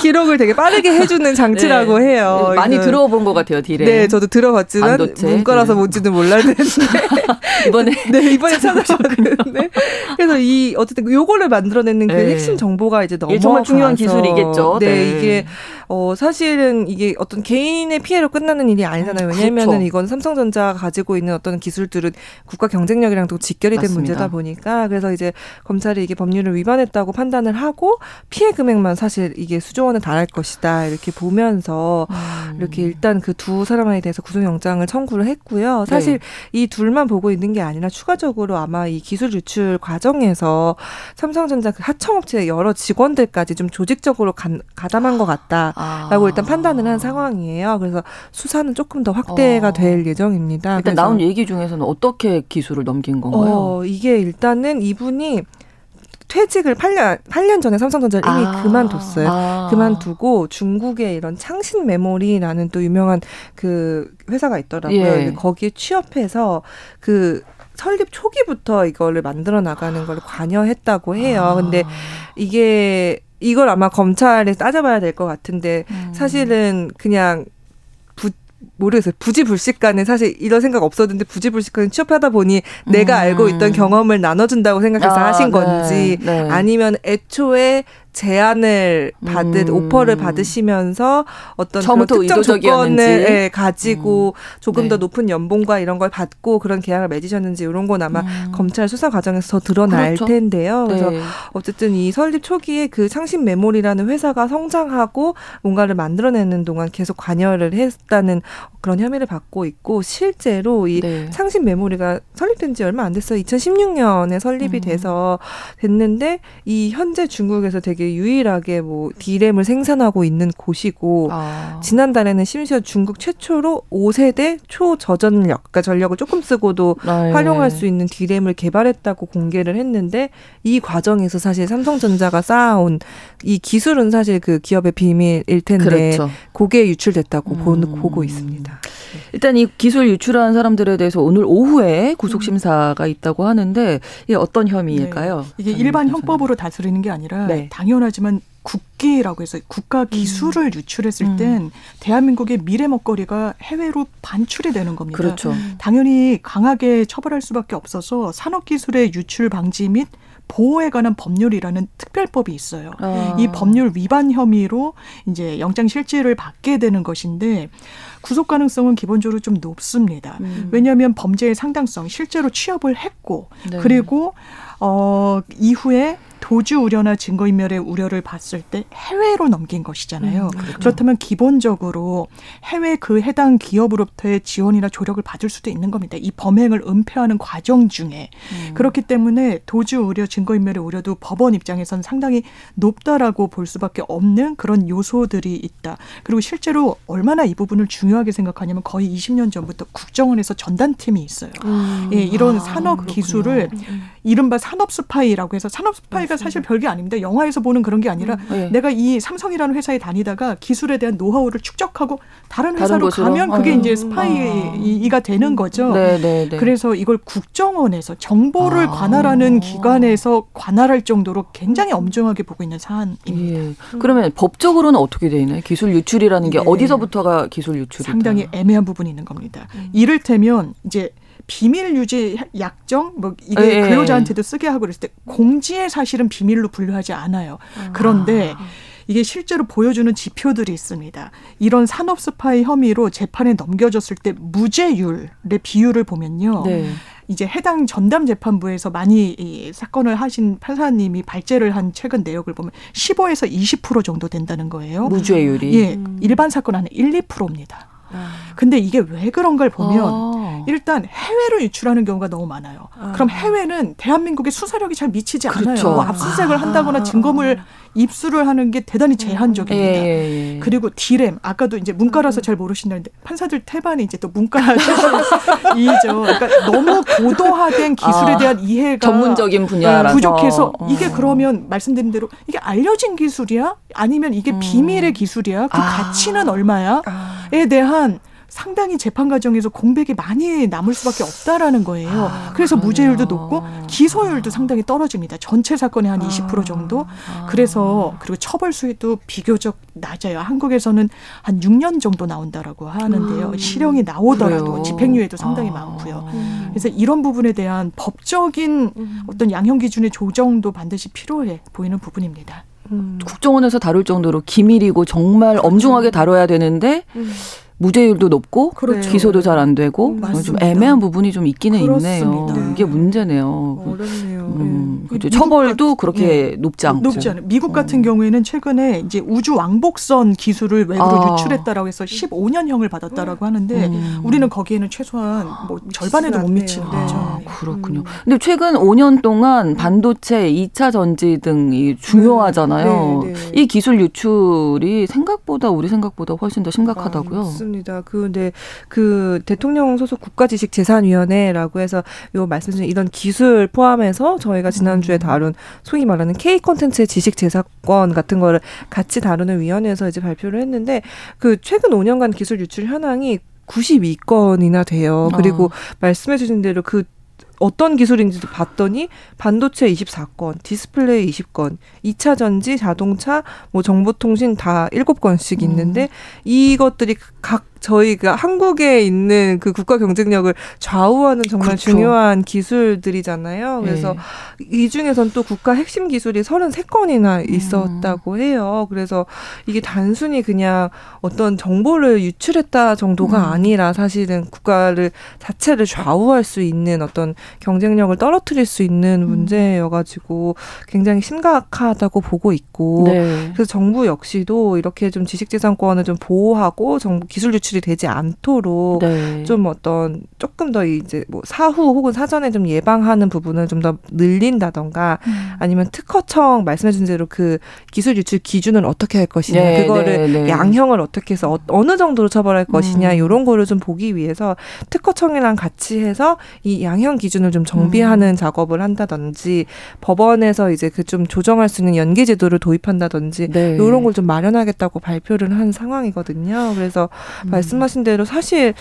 기록을 되게 빠르게 해주는 장치라고 네. 해요. 네, 많이 들어본 것 같아요, D램. 네, 저도 들어봤지만 반도체. 문과라서 네. 뭔지는 몰랐는데 이번에 네 이번에 찾아봤는데 그래서 이 어쨌든 요거를 만들어내는 그 네. 핵심 정보가 이제 너무 정말 중요한 기술이겠죠. 네, 네, 이게 어 사실은 이게 어떤 개인의 피해로 끝나는 일이 아니잖아요. 왜냐하면은 그렇죠. 이건 삼성전자가 가지고 있는 어떤 기술들은 국가 경쟁력이랑도 직결이 된 맞습니다. 문제다 보니까 그래서 이제 검찰이 이게 법률을 위반했다고 판단을 하고 피해 금액만 사실 이게 수조 원에 달할 것이다 이렇게 보면서 음. 이렇게 일단 그 두 사람에 대해서 구속영장을 청구를 했고요. 사실 네. 이 둘만 보고 있는 게 아니라 추가적으로 아마 이 기술 유출 과정에서 삼성전자 그 하청업체 여러 직원들까지 좀 조직적으로 간, 가담한 것 같다라고 아. 일단 판단을 한 상황이에요. 그래서 수사는 조금 더 확대가 어. 될 예정입니다. 일단 나온 얘기 중에서는 어떻게 기술을 넘긴 건가요? 어, 이게 일단은 이분이 퇴직을 8년 8년 전에 삼성전자를 이미 아, 그만뒀어요. 아. 그만두고 중국의 이런 창신 메모리라는 또 유명한 그 회사가 있더라고요. 예. 거기에 취업해서 그 설립 초기부터 이거를 만들어 나가는 걸 관여했다고 해요. 아. 근데 이게 이걸 아마 검찰에 따져봐야 될 것 같은데 음. 사실은 그냥 모르겠어요. 부지불식간에 사실 이런 생각 없었는데 부지불식간에 취업하다 보니 음. 내가 알고 있던 경험을 나눠준다고 생각해서 아, 하신 건지 네, 네. 아니면 애초에 제안을 받은 음. 오퍼를 받으시면서 어떤 그런 특정 조건을 예, 가지고 음. 조금 네. 더 높은 연봉과 이런 걸 받고 그런 계약을 맺으셨는지 이런 건 아마 음. 검찰 수사 과정에서 더 드러날 그렇죠. 텐데요. 그래서 네. 어쨌든 이 설립 초기에 그 창신 메모리라는 회사가 성장하고 뭔가를 만들어내는 동안 계속 관여를 했다는 그런 혐의를 받고 있고 실제로 이 네. 창신 메모리가 설립된 지 얼마 안 됐어요. 2016년에 설립이 음. 돼서 됐는데 이 현재 중국에서 되게 유일하게 뭐 디램을 생산하고 있는 곳이고 아. 지난달에는 심지어 중국 최초로 5세대 초저전력, 그러니까 전력을 조금 쓰고도 아, 예. 활용할 수 있는 디램을 개발했다고 공개를 했는데 이 과정에서 사실 삼성전자가 쌓아온 이 기술은 사실 그 기업의 비밀일 텐데 그렇죠. 그게 유출됐다고 음. 보고 있습니다. 일단 이 기술 유출한 사람들에 대해서 오늘 오후에 구속 심사가 있다고 하는데 이게 어떤 혐의일까요? 네. 이게 일반 형법으로 다스리는 게 아니라 네. 당연하지만 국기라고 해서 국가 기술을 음. 유출했을 음. 땐 대한민국의 미래 먹거리가 해외로 반출이 되는 겁니다. 그렇죠. 당연히 강하게 처벌할 수밖에 없어서 산업기술의 유출 방지 및 보호에 관한 법률이라는 특별법이 있어요. 아. 이 법률 위반 혐의로 이제 영장 실질을 받게 되는 것인데 구속 가능성은 기본적으로 좀 높습니다. 음. 왜냐하면 범죄의 상당성, 실제로 취업을 했고 네. 그리고 어 이후에 도주 우려나 증거인멸의 우려를 봤을 때 해외로 넘긴 것이잖아요. 음, 그렇죠. 그렇다면 기본적으로 해외 그 해당 기업으로부터의 지원이나 조력을 받을 수도 있는 겁니다. 이 범행을 은폐하는 과정 중에 음. 그렇기 때문에 도주 우려, 증거인멸의 우려도 법원 입장에선 상당히 높다라고 볼 수밖에 없는 그런 요소들이 있다. 그리고 실제로 얼마나 이 부분을 중요하게 생각하냐면 거의 20년 전부터 국정원에서 전단팀이 있어요. 음. 예, 이런 아, 산업 그렇군요. 기술을 음. 이른바 산업 스파이라고 해서 산업 스파이가 사실 별게 아닙니다. 영화에서 보는 그런 게 아니라 음. 네. 내가 이 삼성이라는 회사에 다니다가 기술에 대한 노하우를 축적하고 다른 회사로 다른 가면 그게 어. 이제 스파이가 되는 거죠. 네, 네, 네. 그래서 이걸 국정원에서 정보를 아. 관할하는 기관에서 관할할 정도로 굉장히 엄중하게 보고 있는 사안입니다. 예. 그러면 법적으로는 어떻게 돼 있나요? 기술 유출이라는 게 네. 어디서부터가 기술 유출이다? 상당히 애매한 부분이 있는 겁니다. 음. 이를테면 이제 비밀 유지 약정 뭐 이게 예, 예. 근로자한테도 쓰게 하고 그랬을 때 공지의 사실은 비밀로 분류하지 않아요. 아. 그런데 이게 실제로 보여주는 지표들이 있습니다. 이런 산업 스파이 혐의로 재판에 넘겨졌을 때 무죄율의 비율을 보면요. 네. 이제 해당 전담 재판부에서 많이 이 사건을 하신 판사님이 발제를 한 최근 내역을 보면 15에서 20% 정도 된다는 거예요. 무죄율이. 예. 음. 일반 사건 안에 1, 2%입니다. 아. 근데 이게 왜 그런 걸 보면 아. 일단 해외로 유출하는 경우가 너무 많아요. 아. 그럼 해외는 대한민국의 수사력이 잘 미치지 그렇죠. 않아요. 뭐 압수수색을 한다거나 아. 증거물 입수를 하는 게 대단히 제한적입니다. 예, 예, 예. 그리고 디램 아까도 이제 문과라서 잘 모르신다는데 판사들 태반이 이제 또 문과 이죠. 그러니까 너무 고도화된 기술에 아, 대한 이해가 전문적인 분야라서 부족해서 어. 이게 그러면 말씀드린 대로 이게 알려진 기술이야? 아니면 이게 음. 비밀의 기술이야? 그 아. 가치는 얼마야? 에 대한 상당히 재판 과정에서 공백이 많이 남을 수밖에 없다라는 거예요. 아, 그래서 무죄율도 높고 기소율도 상당히 떨어집니다. 전체 사건의 한 20% 아. 정도. 아, 그래서 그리고 처벌 수위도 비교적 낮아요. 한국에서는 한 6년 정도 나온다라고 하는데요. 음. 실형이 나오더라도 그래요. 집행유예도 상당히 아. 많고요. 음. 그래서 이런 부분에 대한 법적인 음. 어떤 양형 기준의 조정도 반드시 필요해 보이는 부분입니다. 음. 국정원에서 다룰 정도로 기밀이고 정말 그렇죠. 엄중하게 다뤄야 되는데 음. 무죄율도 높고 그렇죠. 기소도 잘 안 되고 음, 좀 애매한 부분이 좀 있기는 그렇습니다. 있네요. 네. 이게 문제네요. 어렵네요. 음, 네. 그렇죠. 처벌도 그렇게 네. 높지 않고 높지 않아요. 미국 같은 어. 경우에는 최근에 이제 우주 왕복선 기술을 외부로 아. 유출했다라고 해서 15년형을 받았다라고 하는데 음. 우리는 거기에는 최소한 뭐 절반에도 못 미치는 거죠. 아, 그렇군요. 음. 근데 최근 5년 동안 반도체, 2차 전지 등이 중요하잖아요. 네, 네, 네. 이 기술 유출이 생각보다 우리 생각보다 훨씬 더 심각하다고요. 아, 맞습니다. 그근데 그 대통령 소속 국가지식재산위원회라고 해서 요 말씀드린 이런 기술 포함해서 저희가 지난주에 음. 다룬 소위 말하는 K 콘텐츠의 지식 재산권 같은 거를 같이 다루는 위원회에서 이제 발표를 했는데 그 최근 5년간 기술 유출 현황이 92건이나 돼요. 그리고 어. 말씀해 주신 대로 그 어떤 기술인지도 봤더니 반도체 24건, 디스플레이 20건, 2차 전지, 자동차, 뭐 정보통신 다 7건씩 있는데 음. 이것들이 각 저희 가 한국에 있는 그 국가 경쟁력을 좌우하는 정말 그렇죠. 중요한 기술들이잖아요. 그래서 네. 이 중에선 또 국가 핵심 기술이 33건이나 있었다고 음. 해요. 그래서 이게 단순히 그냥 어떤 정보를 유출했다 정도가 음. 아니라 사실은 국가를 자체를 좌우할 수 있는 어떤 경쟁력을 떨어뜨릴 수 있는 음. 문제여가지고 굉장히 심각하다고 보고 있고 네. 그래서 정부 역시도 이렇게 좀 지식재산권을 좀 보호하고 정부 기술 유출 이 되지 않도록 네. 좀 어떤 조금 더 이제 뭐 사후 혹은 사전에 좀 예방하는 부분을 좀 더 늘린다던가 음. 아니면 특허청 말씀해 준 대로 그 기술 유출 기준을 어떻게 할 것이냐 네, 그거를 네, 네. 양형을 어떻게 해서 어, 느 정도로 처벌할 것이냐 음. 이런 거를 좀 보기 위해서 특허청이랑 같이 해서 이 양형 기준을 좀 정비하는 음. 작업을 한다든지 법원에서 이제 그 좀 조정할 수 있는 연계 제도를 도입한다든지 네. 이런 걸 좀 마련하겠다고 발표를 한 상황이거든요. 그래서 음. 말씀하신 대로 사실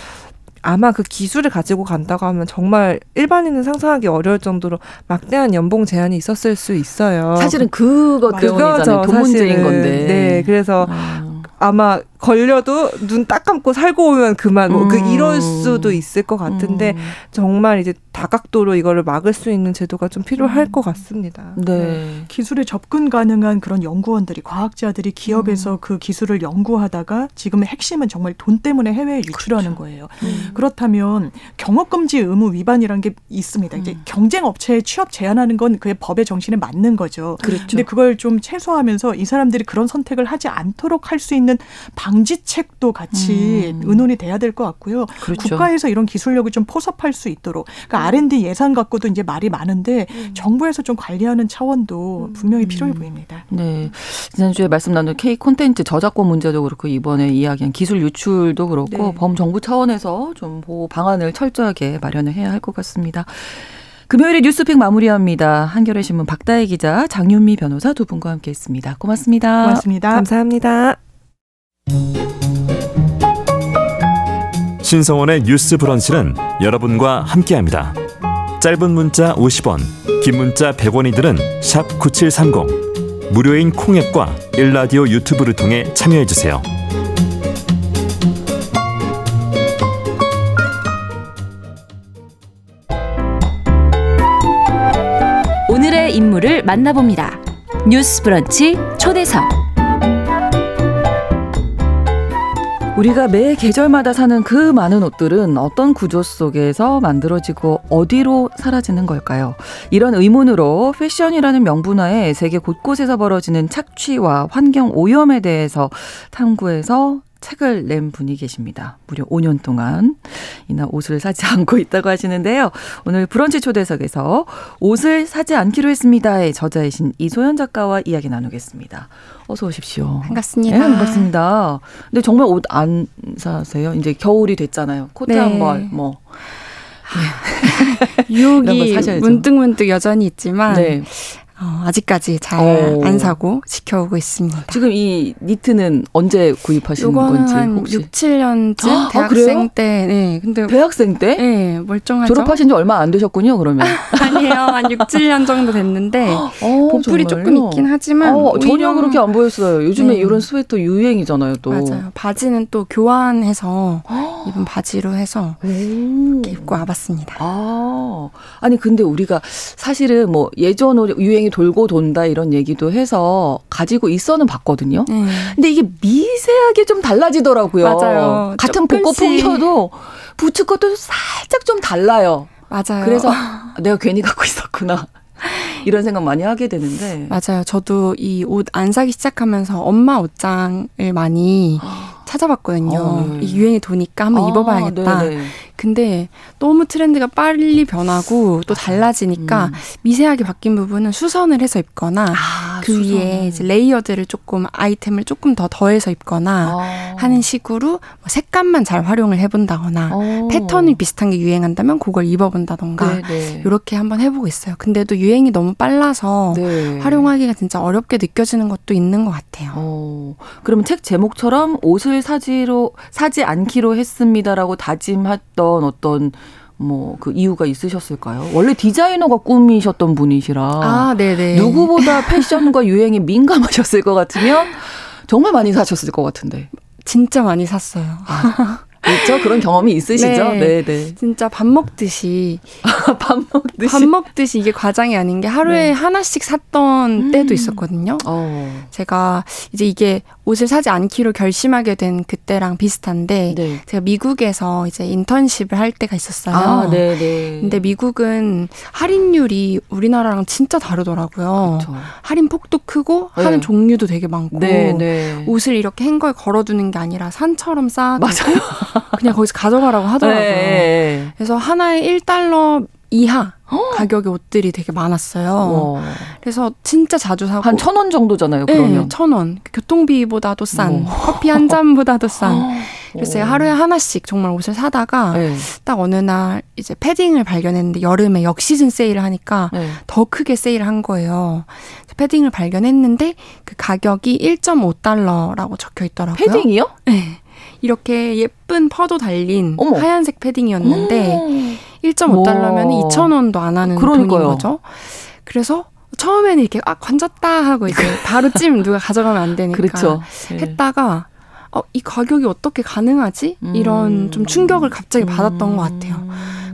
아마 그 기술을 가지고 간다고 하면 정말 일반인은 상상하기 어려울 정도로 막대한 연봉 제한이 있었을 수 있어요. 사실은 그것 때문이잖아요. 돈 문제인 건데. 네, 그래서 아. 아마 걸려도 눈 딱 감고 살고 오면 그만 음. 이럴 수도 있을 것 같은데 음. 정말 이제 다각도로 이거를 막을 수 있는 제도가 좀 필요할 음. 것 같습니다. 네. 네. 기술에 접근 가능한 그런 연구원들이 과학자들이 기업에서 음. 그 기술을 연구하다가 지금의 핵심은 정말 돈 때문에 해외에 유출하는 그렇죠. 거예요. 음. 그렇다면 경업 금지 의무 위반이라는 게 있습니다. 이제 음. 경쟁 업체에 취업 제한하는 건 그의 법의 정신에 맞는 거죠. 그렇죠. 근데 그걸 좀 최소화하면서 이 사람들이 그런 선택을 하지 않도록 할 수 있는 방지책도 같이 음. 의논이 돼야 될 것 같고요. 그렇죠. 국가에서 이런 기술력을 좀 포섭할 수 있도록 그러니까 R&D 예산 갖고도 이제 말이 많은데 음. 정부에서 좀 관리하는 차원도 음. 분명히 필요해 보입니다. 네. 지난주에 말씀 나눈 K 콘텐츠 저작권 문제도 그렇고 이번에 이야기한 기술 유출도 그렇고 네. 범정부 차원에서 좀 보호 방안을 철저하게 마련을 해야 할 것 같습니다. 금요일에 뉴스픽 마무리합니다. 한겨레 신문 박다혜 기자, 장윤미 변호사 두 분과 함께했습니다. 고맙습니다. 고맙습니다. 감사합니다. 신성원의 뉴스 브런치는 여러분과 함께합니다. 짧은 문자 50원, 긴 문자 100원이들은 9730. 무료인 콩앱과 일라디오 유튜브를 통해 참여해 주세요. 오늘의 인물을 만나봅니다. 뉴스 브런치 초대석. 우리가 매 계절마다 사는 그 많은 옷들은 어떤 구조 속에서 만들어지고 어디로 사라지는 걸까요? 이런 의문으로 패션이라는 명분하에 세계 곳곳에서 벌어지는 착취와 환경 오염에 대해서 탐구해서 책을 낸 분이 계십니다. 무려 5년 동안 이나 옷을 사지 않고 있다고 하시는데요. 오늘 브런치 초대석에서 옷을 사지 않기로 했습니다의 저자이신 이소연 작가와 이야기 나누겠습니다. 어서 오십시오. 반갑습니다. 네, 반갑습니다. 근데 정말 옷 안 사세요? 이제 겨울이 됐잖아요. 코트 네. 한 벌, 뭐. 네. 유혹이 문득문득 여전히 있지만 네. 어, 아직까지 잘 안 사고 지켜오고 있습니다. 지금 이 니트는 언제 구입하신 건지 한 혹시? 6, 7년쯤 아, 대학생 아, 때. 네. 근데 대학생 때? 네, 멀쩡하죠. 졸업하신 지 얼마 안 되셨군요, 그러면. 아니에요. 한 6, 7년 정도 됐는데 어, 보풀이 조금 있긴 하지만 어, 전혀 그렇게 안 보였어요. 요즘에 네. 이런 스웨터 유행이잖아요, 또. 맞아요. 바지는 또 교환해서 입은 바지로 해서 이렇게 입고 와봤습니다. 아. 아니 근데 우리가 사실은 뭐 예전 유행 이 돌고 돈다 이런 얘기도 해서 가지고 있어는 봤거든요. 네. 근데 이게 미세하게 좀 달라지더라고요. 맞아요. 같은 복고 풍겨도 부츠컷도 살짝 좀 달라요. 맞아요. 그래서 내가 괜히 갖고 있었구나. 이런 생각 많이 하게 되는데. 맞아요. 저도 이 옷 안 사기 시작하면서 엄마 옷장을 많이 찾아봤거든요. 어, 네. 이 유행이 도니까 한번 아, 입어봐야겠다. 네네. 근데 너무 트렌드가 빨리 변하고 또 달라지니까 음. 미세하게 바뀐 부분은 수선을 해서 입거나 아, 그 수선. 위에 이제 layered를 조금 아이템을 조금 더 더해서 입거나 아. 하는 식으로 뭐 색감만 잘 활용을 해본다거나 어. 패턴이 비슷한 게 유행한다면 그걸 입어본다던가 이렇게 한번 해보고 있어요. 근데도 유행이 너무 빨라서 네. 활용하기가 진짜 어렵게 느껴지는 것도 있는 것 같아요. 어. 그러면 책 제목처럼 옷을 사지로 사지 않기로 했습니다라고 다짐했던 어떤 뭐그 이유가 있으셨을까요? 원래 디자이너가 꿈이셨던 분이시라 아, 네네. 누구보다 패션과 유행에 민감하셨을 것 같으면 정말 많이 사셨을 것 같은데. 진짜 많이 샀어요. 아. 있죠? 그런 경험이 있으시죠? 네, 네. 네. 진짜 밥 먹듯이 밥 먹듯이 밥 먹듯이 이게 과장이 아닌 게 하루에 네. 하나씩 샀던 음. 때도 있었거든요. 어. 제가 이제 이게 옷을 사지 않기로 결심하게 된 그때랑 비슷한데 네. 제가 미국에서 이제 인턴십을 할 때가 있었어요. 아, 네, 네. 근데 미국은 할인율이 우리나라랑 진짜 다르더라고요. 그쵸. 할인 폭도 크고 네. 하는 종류도 되게 많고 네, 네. 옷을 이렇게 행거에 걸어두는 게 아니라 산처럼 쌓아두고 그냥 거기서 가져가라고 하더라고요. 네. 그래서 하나에 1달러 이하 가격의 옷들이 되게 많았어요. 와. 그래서 진짜 자주 사고 한 천 원 정도잖아요. 그러면 네, 천 원. 교통비보다도 싼, 오. 커피 한 잔보다도 싼. 그래서 제가 하루에 하나씩 정말 옷을 사다가 네. 딱 어느 날 이제 패딩을 발견했는데 여름에 역시즌 세일을 하니까 네. 더 크게 세일을 한 거예요. 패딩을 발견했는데 그 가격이 1.5달러라고 적혀 있더라고요. 패딩이요? 네. 이렇게 예쁜 퍼도 달린 어머. 하얀색 패딩이었는데 음. 1.5달러면 2,000원도 안 하는 그러니까요. 돈인 거죠. 그래서 처음에는 이렇게 아 건졌다 하고 이제 바로 찜 누가 가져가면 안 되니까 그렇죠. 네. 했다가 어, 이 가격이 어떻게 가능하지? 이런 음. 좀 충격을 갑자기 받았던 음. 것 같아요.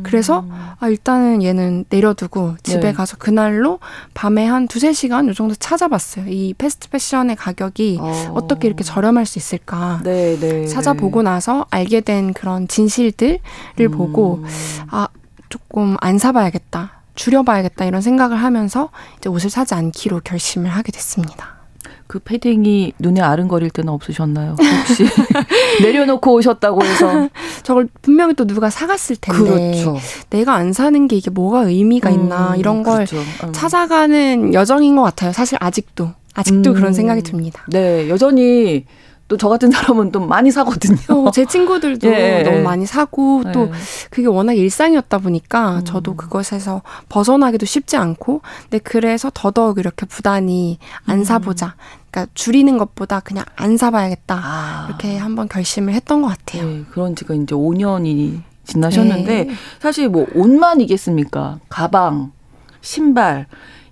그래서 아 일단은 얘는 내려두고 집에 네. 가서 그날로 밤에 한 두세 시간 요 정도 찾아봤어요. 이 패스트 패션의 가격이 어. 떻게 이렇게 저렴할 수 있을까? 네, 네, 찾아보고 나서 알게 된 그런 진실들을 음. 보고 아 조금 안 사봐야겠다. 줄여봐야겠다 이런 생각을 하면서 이제 옷을 사지 않기로 결심을 하게 됐습니다. 그 패딩이 눈에 아른거릴 때는 없으셨나요? 혹시 내려놓고 오셨다고 해서 저걸 분명히 또 누가 사갔을 텐데 그렇죠. 내가 안 사는 게 이게 뭐가 의미가 있나 음, 이런 걸 그렇죠. 음. 찾아가는 여정인 것 같아요. 사실 아직도 아직도 음, 그런 생각이 듭니다. 네, 여전히 또 저 같은 사람은 또 많이 사거든요. 어, 제 친구들도 예, 너무 많이 사고 또 예. 그게 워낙 일상이었다 보니까 음. 저도 그것에서 벗어나기도 쉽지 않고 근데 그래서 더더욱 이렇게 부단히 안 음. 사보자. 그러니까 줄이는 것보다 그냥 안 사봐야겠다. 아. 이렇게 한번 결심을 했던 것 같아요. 네, 그런 지가 이제 5년이 지나셨는데 네. 사실 뭐 옷만이겠습니까? 가방, 신발.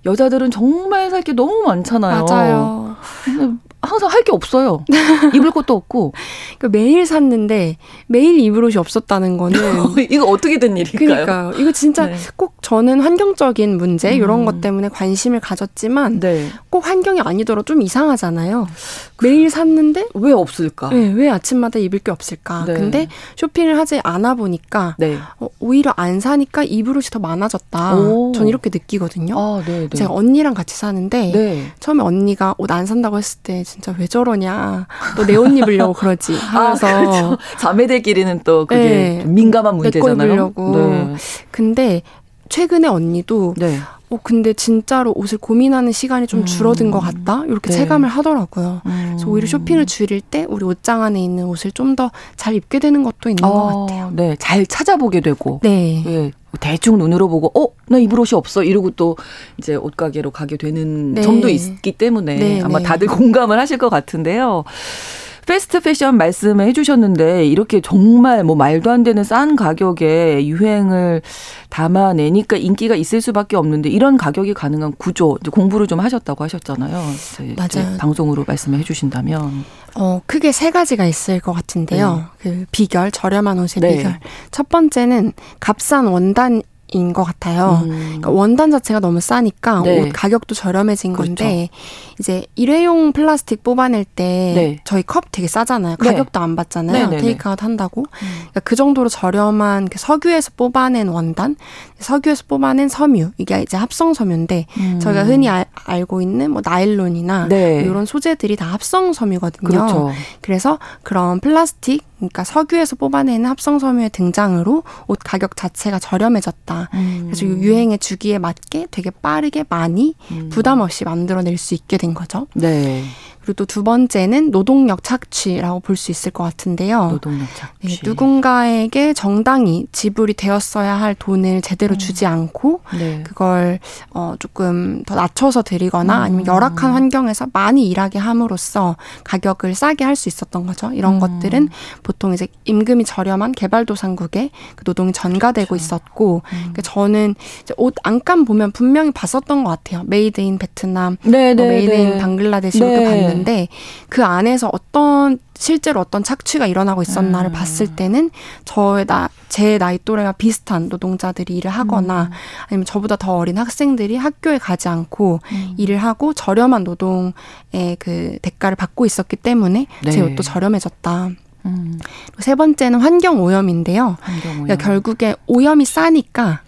여자들은 정말 살 게 너무 많잖아요. 맞아요. 항상 할 게 없어요. 입을 것도 없고. 그 매일 샀는데 매일 입을 옷이 없었다는 거는 이거 어떻게 된 일일까요? 그러니까 이거 진짜 네. 꼭 저는 환경적인 문제 음. 이런 것 때문에 관심을 가졌지만 네. 꼭 환경이 아니더라도 좀 이상하잖아요. 매일 샀는데 왜 없을까? 네, 왜 아침마다 입을 게 없을까? 네. 근데 쇼핑을 하지 않아 보니까 네. 어, 오히려 안 사니까 입을 옷이 더 많아졌다. 오. 전 이렇게 느끼거든요. 아, 네, 네. 제가 언니랑 같이 사는데 네. 처음에 언니가 옷 안 산다고 했을 때 진짜 왜 저러냐. 너내옷 입으려고 그러지. 아, 하면서. 아, 그렇죠. 자매들끼리는 또 그게 네. 민감한 문제잖아요. 내거 입으려고. 네. 근데 최근에 언니도 네. 어 근데 진짜로 옷을 고민하는 시간이 좀 줄어든 음. 것 같다 이렇게 네. 체감을 하더라고요. 음. 그래서 오히려 쇼핑을 줄일 때 우리 옷장 안에 있는 옷을 좀 더 잘 입게 되는 것도 있는 어, 것 같아요. 네, 잘 찾아보게 되고. 네. 예, 대충 눈으로 보고 어 나 입을 옷이 없어 이러고 또 이제 옷 가게로 가게 되는 네. 점도 있기 때문에 네, 아마 네. 다들 공감을 하실 것 같은데요. 패스트 패션 말씀을 해주셨는데 이렇게 정말 뭐 말도 안 되는 싼 가격에 유행을 담아내니까 인기가 있을 수밖에 없는데 이런 가격이 가능한 구조 공부를 좀 하셨다고 하셨잖아요. 맞아요. 방송으로 말씀을 해주신다면 어 크게 세 가지가 있을 것 같은데요. 네. 그 비결 저렴한 옷의 네. 비결 첫 번째는 값싼 원단 인것 같아요. 음. 그러니까 원단 자체가 너무 싸니까 네. 옷 가격도 저렴해진 그렇죠. 건데 이제 일회용 플라스틱 뽑아낼 때 네. 저희 컵 되게 싸잖아요. 네. 가격도 안 받잖아요. 네, 네, 테이크아웃 한다고. 음. 그러니까 그 정도로 저렴한 그 석유에서 뽑아낸 원단, 석유에서 뽑아낸 섬유 이게 이제 합성 섬유인데 음. 저희가 흔히 아, 알고 있는 뭐 나일론이나 네. 이런 소재들이 다 합성 섬유거든요. 그렇죠. 그래서 그런 플라스틱 그러니까 석유에서 뽑아내는 합성 섬유의 등장으로 옷 가격 자체가 저렴해졌다. 음. 그래서 유행의 주기에 맞게 되게 빠르게 많이 음. 부담 없이 만들어낼 수 있게 된 거죠. 네. 그리고 또 두 번째는 노동력 착취라고 볼 수 있을 것 같은데요. 노동력 착취. 네, 누군가에게 정당히 지불이 되었어야 할 돈을 제대로 음. 주지 않고 네. 그걸 어 조금 더 낮춰서 드리거나 음. 아니면 열악한 환경에서 많이 일하게 함으로써 가격을 싸게 할 수 있었던 거죠. 이런 음. 것들은 보통 이제 임금이 저렴한 개발도상국에 그 노동이 전가되고 그렇죠. 있었고 음. 그러니까 저는 옷 안감 보면 분명히 봤었던 것 같아요. made in 베트남, 네, 뭐 네, made in 네. 방글라데시 이렇게 봤는데 있는데 그 안에서 어떤 실제로 어떤 착취가 일어나고 있었나를 음. 봤을 때는 저의 나, 제 나이 또래와 비슷한 노동자들이 일을 하거나 음. 아니면 저보다 더 어린 학생들이 학교에 가지 않고 음. 일을 하고 저렴한 노동의 그 대가를 받고 있었기 때문에 네. 제 옷도 저렴해졌다. 음. 세 번째는 환경 오염인데요. 환경 오염. 그러니까 결국에 오염이 싸니까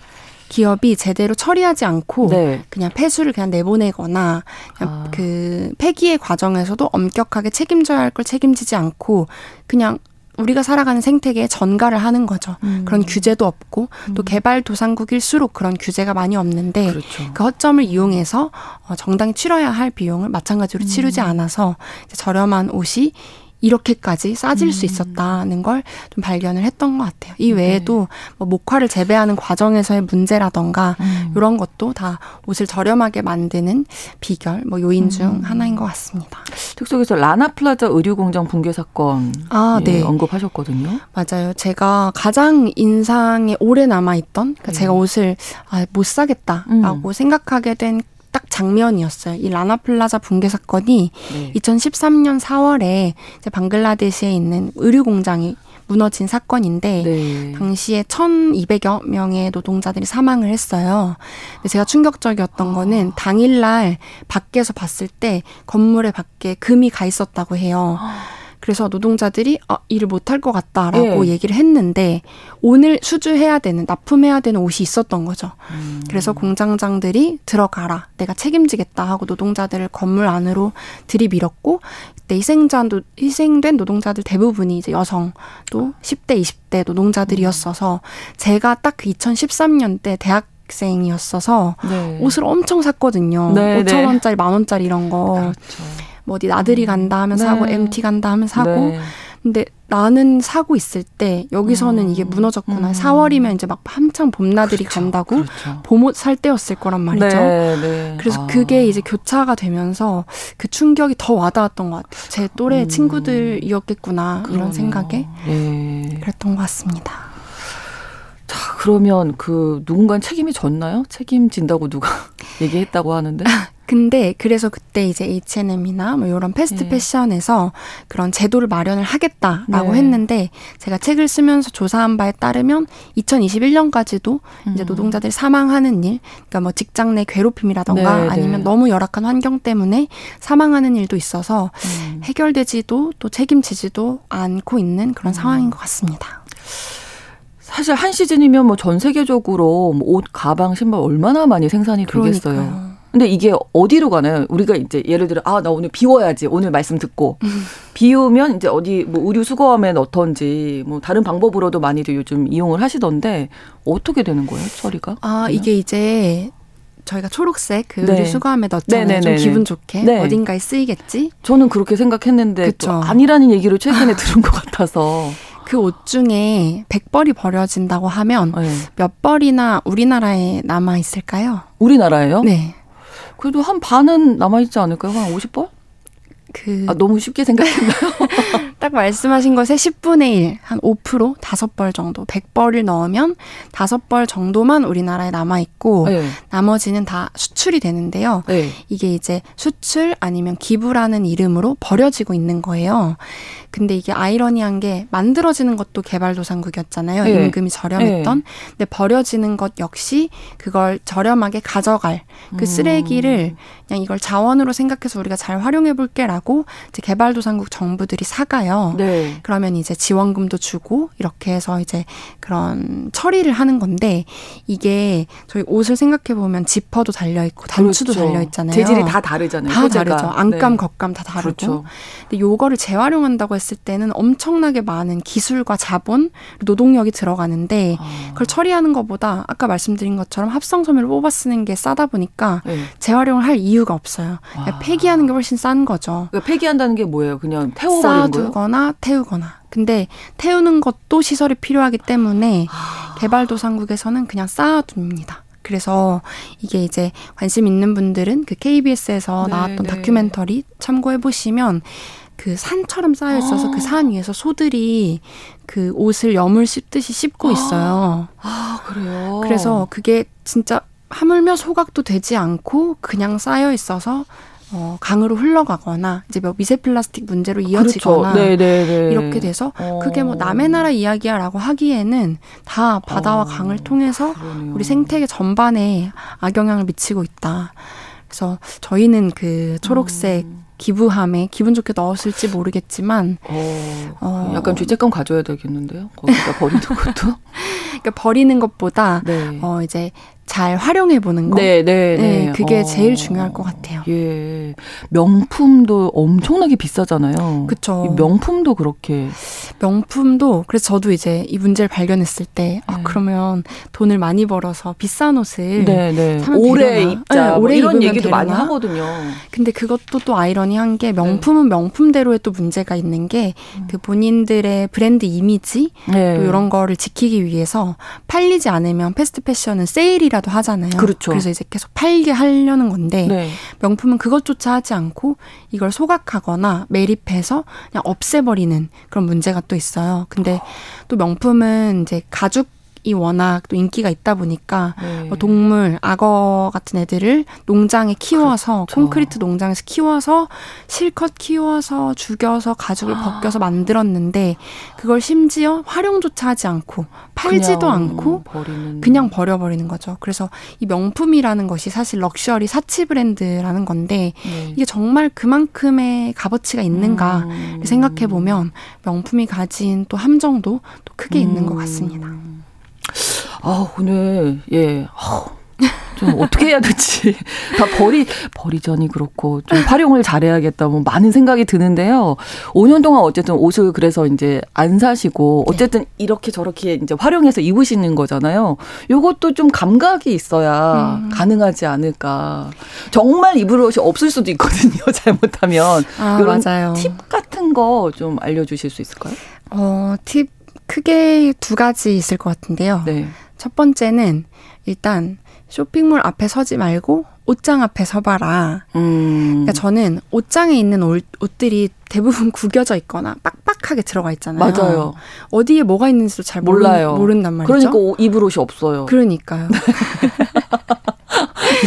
기업이 제대로 처리하지 않고 네. 그냥 폐수를 그냥 내보내거나 그냥 아. 그 폐기의 과정에서도 엄격하게 책임져야 할 걸 책임지지 않고 그냥 우리가 살아가는 생태계에 전가를 하는 거죠. 음. 그런 규제도 없고 음. 또 개발 도상국일수록 그런 규제가 많이 없는데 그렇죠. 그 허점을 이용해서 어, 정당히 치러야 할 비용을 마찬가지로 치르지 음. 않아서 저렴한 옷이 이렇게까지 싸질 음. 수 있었다는 걸 좀 발견을 했던 것 같아요. 이 네. 외에도 네. 뭐 목화를 재배하는 과정에서의 문제라던가 음. 이런 것도 다 옷을 저렴하게 만드는 비결, 뭐 요인 중 음. 하나인 것 같습니다. 특속에서 라나플라자 의류공장 붕괴 사건 아, 예, 네. 언급하셨거든요. 맞아요. 제가 가장 인상에 오래 남아 있던 그러니까 네. 제가 옷을 아, 못 사겠다라고 음. 생각하게 된 딱 장면이었어요. 이 라나플라자 붕괴 사건이 네. 2013년 4월에 이제 방글라데시에 있는 의류 공장이 무너진 사건인데 네. 당시에 1,200여 명의 노동자들이 사망을 했어요. 근데 제가 충격적이었던 아. 거는 당일날 밖에서 봤을 때 건물에 밖에 금이 가 있었다고 해요. 아. 그래서 노동자들이 아, 일을 못할 것 같다라고 예. 얘기를 했는데 오늘 수주해야 되는 납품해야 되는 옷이 있었던 거죠. 음. 그래서 공장장들이 들어가라 내가 책임지겠다 하고 노동자들을 건물 안으로 들이밀었고 그때 희생자도 희생된 노동자들 대부분이 이제 여성 또 10대 20대 노동자들이었어서 제가 딱 그 2013년 때 대학 학생이었어서 네. 옷을 엄청 샀거든요. 네, 5천 원짜리, 만 원짜리 이런 거. 그렇죠. 뭐 어디 나들이 간다 하면 네. 사고 MT 간다 하면 사고 네. 근데 나는 사고 있을 때 여기서는 음. 이게 무너졌구나. 음. 4월이면 이제 막 한창 봄나들이 그렇죠. 간다고 그렇죠. 봄옷 살 때였을 거란 말이죠. 네, 네. 그래서 아. 그게 이제 교차가 되면서 그 충격이 더 와닿았던 것 같아요. 제 또래 음. 친구들이었겠구나 그러네요. 이런 생각에 네. 그랬던 것 같습니다. 자, 그러면 그 누군가 책임이 졌나요? 책임진다고 누가 얘기했다고 하는데? 근데 그래서 그때 이제 H&M이나 뭐 이런 패스트 네. 패션에서 그런 제도를 마련을 하겠다라고 네. 했는데 제가 책을 쓰면서 조사한 바에 따르면 2021년까지도 음. 이제 노동자들이 사망하는 일, 그러니까 뭐 직장 내 괴롭힘이라던가 네, 네. 아니면 너무 열악한 환경 때문에 사망하는 일도 있어서 음. 해결되지도 또 책임지지도 않고 있는 그런 음. 상황인 것 같습니다. 사실 한 시즌이면 뭐 전 세계적으로 뭐 옷, 가방, 신발 얼마나 많이 생산이 되겠어요. 그러니까요. 근데 이게 어디로 가나요? 우리가 이제 예를 들어 아 나 오늘 비워야지 오늘 말씀 듣고 음. 비우면 이제 어디 뭐 의류 수거함에 넣던지 뭐 다른 방법으로도 많이들 요즘 이용을 하시던데 어떻게 되는 거예요 처리가? 아 그냥? 이게 이제 저희가 초록색 그 네. 의류 수거함에 넣잖아요. 네네네네. 좀 기분 좋게 네. 어딘가에 쓰이겠지. 저는 그렇게 생각했는데 아니라는 얘기를 최근에 들은 것 같아서. 그옷 중에 100벌이 버려진다고 하면 네. 몇 벌이나 우리나라에 남아 있을까요? 우리나라에요? 네. 그래도 한 반은 남아있지 않을까요? 한 50번? 그. 아, 너무 쉽게 생각했나요? 딱 말씀하신 것의 10분의 1, 한 5%, 5벌 정도, 100벌을 넣으면 5벌 정도만 우리나라에 남아있고, 네. 나머지는 다 수출이 되는데요. 네. 이게 이제 수출 아니면 기부라는 이름으로 버려지고 있는 거예요. 근데 이게 아이러니한 게 만들어지는 것도 개발도상국이었잖아요. 네. 임금이 저렴했던. 네. 근데 버려지는 것 역시 그걸 저렴하게 가져갈 그 음. 쓰레기를 그냥 이걸 자원으로 생각해서 우리가 잘 활용해 볼게라고 이제 개발도상국 정부들이 사가요. 네. 그러면 이제 지원금도 주고 이렇게 해서 이제 그런 처리를 하는 건데 이게 저희 옷을 생각해 보면 지퍼도 달려 있고 단추도 그렇죠. 달려 있잖아요. 재질이 다 다르잖아요. 다 소재가. 다르죠. 안감, 네. 겉감 다 다르고. 그렇죠. 근데 요거를 재활용한다고 했을 때는 엄청나게 많은 기술과 자본, 노동력이 들어가는데 아. 그걸 처리하는 것보다 아까 말씀드린 것처럼 합성 섬유를 뽑아 쓰는 게 싸다 보니까 네. 재활용을 할 이유가 없어요. 아. 폐기하는 게 훨씬 싼 거죠. 그러니까 폐기한다는 게 뭐예요? 그냥 태워버리는 거예요? 쌓아두거나 태우거나. 근데 태우는 것도 시설이 필요하기 때문에 아. 개발도상국에서는 그냥 쌓아둡니다. 그래서 이게 이제 관심 있는 분들은 그 KBS에서 네, 나왔던 네. 다큐멘터리 참고해 보시면 그 산처럼 쌓여 있어서 그 아. 그산 위에서 소들이 그 옷을 여물 씹듯이 씹고 아. 있어요. 아, 그래요? 그래서 그게 진짜 하물며 소각도 되지 않고 그냥 쌓여 있어서 어, 강으로 흘러가거나 이제 뭐 미세 플라스틱 문제로 이어지거나 그렇죠. 네, 네, 네. 이렇게 돼서 어. 그게 뭐 남의 나라 이야기야라고 하기에는 다 바다와 어. 강을 통해서 그러네요. 우리 생태계 전반에 악영향을 미치고 있다. 그래서 저희는 그 초록색 음. 기부함에 기분 좋게 넣었을지 모르겠지만 어, 어 약간 죄책감 가져야 되겠는데요. 거기다 버리는 것도. 그러니까 버리는 것보다 네. 어 이제 잘 활용해 보는 거. 네, 네, 네. 네 그게 어. 제일 중요할 것 같아요. 예. 명품도 엄청나게 비싸잖아요. 그렇죠. 명품도 그렇게 명품도 그래서 저도 이제 이 문제를 발견했을 때 아, 네. 아, 그러면 돈을 많이 벌어서 비싼 옷을 네, 네. 오래 입자 네, 오래 이런 얘기도 되려나? 많이 하거든요. 근데 그것도 또 아이러니한 게 명품은 네. 명품대로의 또 문제가 있는 게그 음. 본인들의 브랜드 이미지 네. 또 이런 거를 지키기 위해서 팔리지 않으면 패스트 패션은 세일이라 팔기라도 하잖아요. 그렇죠. 그래서 이제 계속 팔게 하려는 건데 네. 명품은 그것조차 하지 않고 이걸 소각하거나 매립해서 그냥 없애버리는 그런 문제가 또 있어요. 근데 또 명품은 이제 가죽 이 워낙 또 인기가 있다 보니까 네. 뭐 동물, 악어 같은 애들을 농장에 키워서 그렇죠. 콘크리트 농장에서 키워서 실컷 키워서 죽여서 가죽을 아. 벗겨서 만들었는데 그걸 심지어 활용조차 하지 않고 팔지도 않고 버리는. 그냥 버려버리는 거죠. 그래서 이 명품이라는 것이 사실 럭셔리 사치 브랜드라는 건데 네. 이게 정말 그만큼의 값어치가 있는가 음. 생각해 보면 명품이 가진 또 함정도 또 크게 음. 있는 것 같습니다. 아, 오늘, 예. 좀 어떻게 해야 될지 다 버리 버리전이 그렇고 좀 활용을 잘해야겠다 뭐 많은 생각이 드는데요. 5년 동안 어쨌든 옷을 그래서 이제 안 사시고 네. 어쨌든 네. 이렇게 저렇게 이제 활용해서 입으시는 거잖아요. 요것도 좀 감각이 있어야 음. 가능하지 않을까. 정말 입을 옷이 없을 수도 있거든요. 잘못하면 아, 이런 맞아요. 팁 같은 거 좀 알려주실 수 있을까요? 어, 팁 크게 두 가지 있을 것 같은데요. 네. 첫 번째는 일단 쇼핑몰 앞에 서지 말고 옷장 앞에 서봐라. 음. 그러니까 저는 옷장에 있는 옷, 옷들이 대부분 구겨져 있거나 빡빡하게 들어가 있잖아요. 맞아요. 어디에 뭐가 있는지도 잘 몰라요. 모른단 말이죠. 그러니까 입을 옷이 없어요. 그러니까요.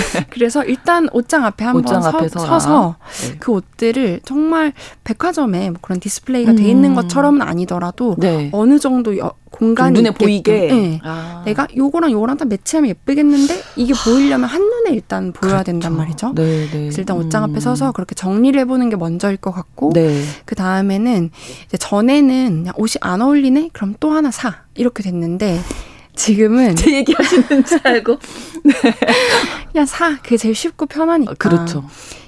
그래서 일단 옷장 앞에 한번 옷장 서, 서서 네. 그 옷들을 정말 백화점에 뭐 그런 디스플레이가 음. 돼 있는 것처럼은 아니더라도 네. 어느 정도 여, 공간이 눈에. 보이게 네. 아. 내가 요거랑 요거랑 다 매치하면 예쁘겠는데 이게 보이려면 한 눈에 일단 보여야 그렇죠. 된단 말이죠. 네, 네. 그래서 일단 옷장 앞에 음. 서서 그렇게 정리를 해보는 게 먼저일 것 같고 네. 그 다음에는 이제 전에는 그냥 옷이 안 어울리네 그럼 또 하나 사 이렇게 됐는데 지금은 제 얘기하시는 줄 알고 네. 그냥 사 그게 제일 쉽고 편하니까 아, 그렇죠.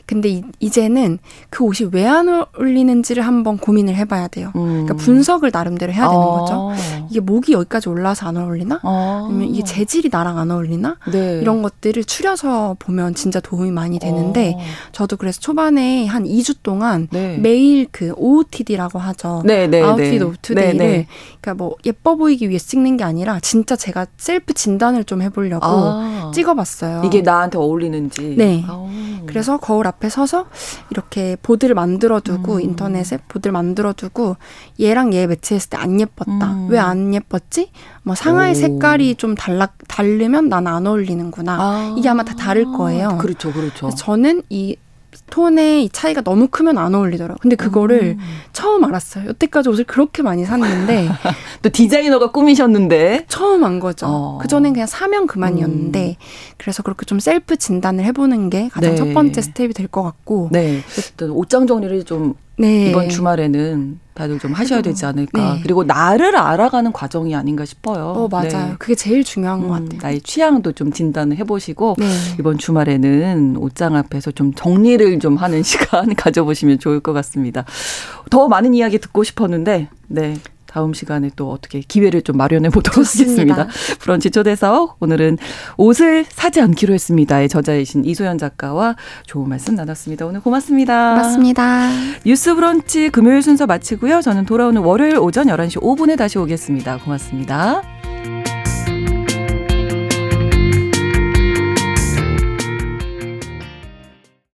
근데 이, 이제는 그 옷이 왜 안 어울리는지를 한번 고민을 해봐야 돼요. 음. 그러니까 분석을 나름대로 해야 되는 어. 거죠. 이게 목이 여기까지 올라와서 안 어울리나? 어. 아니면 이게 재질이 나랑 안 어울리나? 네. 이런 것들을 추려서 보면 진짜 도움이 많이 되는데 어. 저도 그래서 초반에 한 2주 동안 네. 매일 그 OOTD라고 하죠. 네, 네, outfit of today를 그러니까 뭐 예뻐 보이기 위해 찍는 게 아니라 진짜 제가 셀프 진단을 좀 해보려고 아. 찍어봤어요. 이게 나한테 어울리는지. 네. 아. 그래서 거울 앞에 서서 이렇게 보드를 만들어두고 음. 인터넷에 보드를 만들어두고 얘랑 얘 매치했을 때 안 예뻤다. 음. 왜안 예뻤지? 뭐 상하의 오. 색깔이 좀 달라 다르면 난 안 어울리는구나. 아. 이게 아마 다 다를 거예요. 그렇죠, 그렇죠. 저는 이 톤의 차이가 너무 크면 안 어울리더라고요. 근데 그거를 음. 처음 알았어요. 여태까지 옷을 그렇게 많이 샀는데 또 디자이너가 꾸미셨는데 처음 안 거죠. 어. 그 전엔 그냥 사면 그만이었는데 음. 그래서 그렇게 좀 셀프 진단을 해보는 게 가장 네. 첫 번째 스텝이 될 것 같고. 네. 옷장 정리를 좀 네. 이번 주말에는 다들 좀 하셔야 되지 않을까. 네. 그리고 나를 알아가는 과정이 아닌가 싶어요. 어, 맞아요. 네. 그게 제일 중요한 음, 것 같아요. 나의 취향도 좀 진단을 해보시고 네. 이번 주말에는 옷장 앞에서 좀 정리를 좀 하는 시간 가져보시면 좋을 것 같습니다. 더 많은 이야기 듣고 싶었는데, 네. 다음 시간에 또 어떻게 기회를 좀 마련해 보도록 좋습니다. 하겠습니다. 브런치 초대석 오늘은 옷을 사지 않기로 했습니다의 저자이신 이소연 작가와 좋은 말씀 나눴습니다. 오늘 고맙습니다. 고맙습니다. 뉴스 브런치 금요일 순서 마치고요. 저는 돌아오는 월요일 오전 11시 5분에 다시 오겠습니다. 고맙습니다.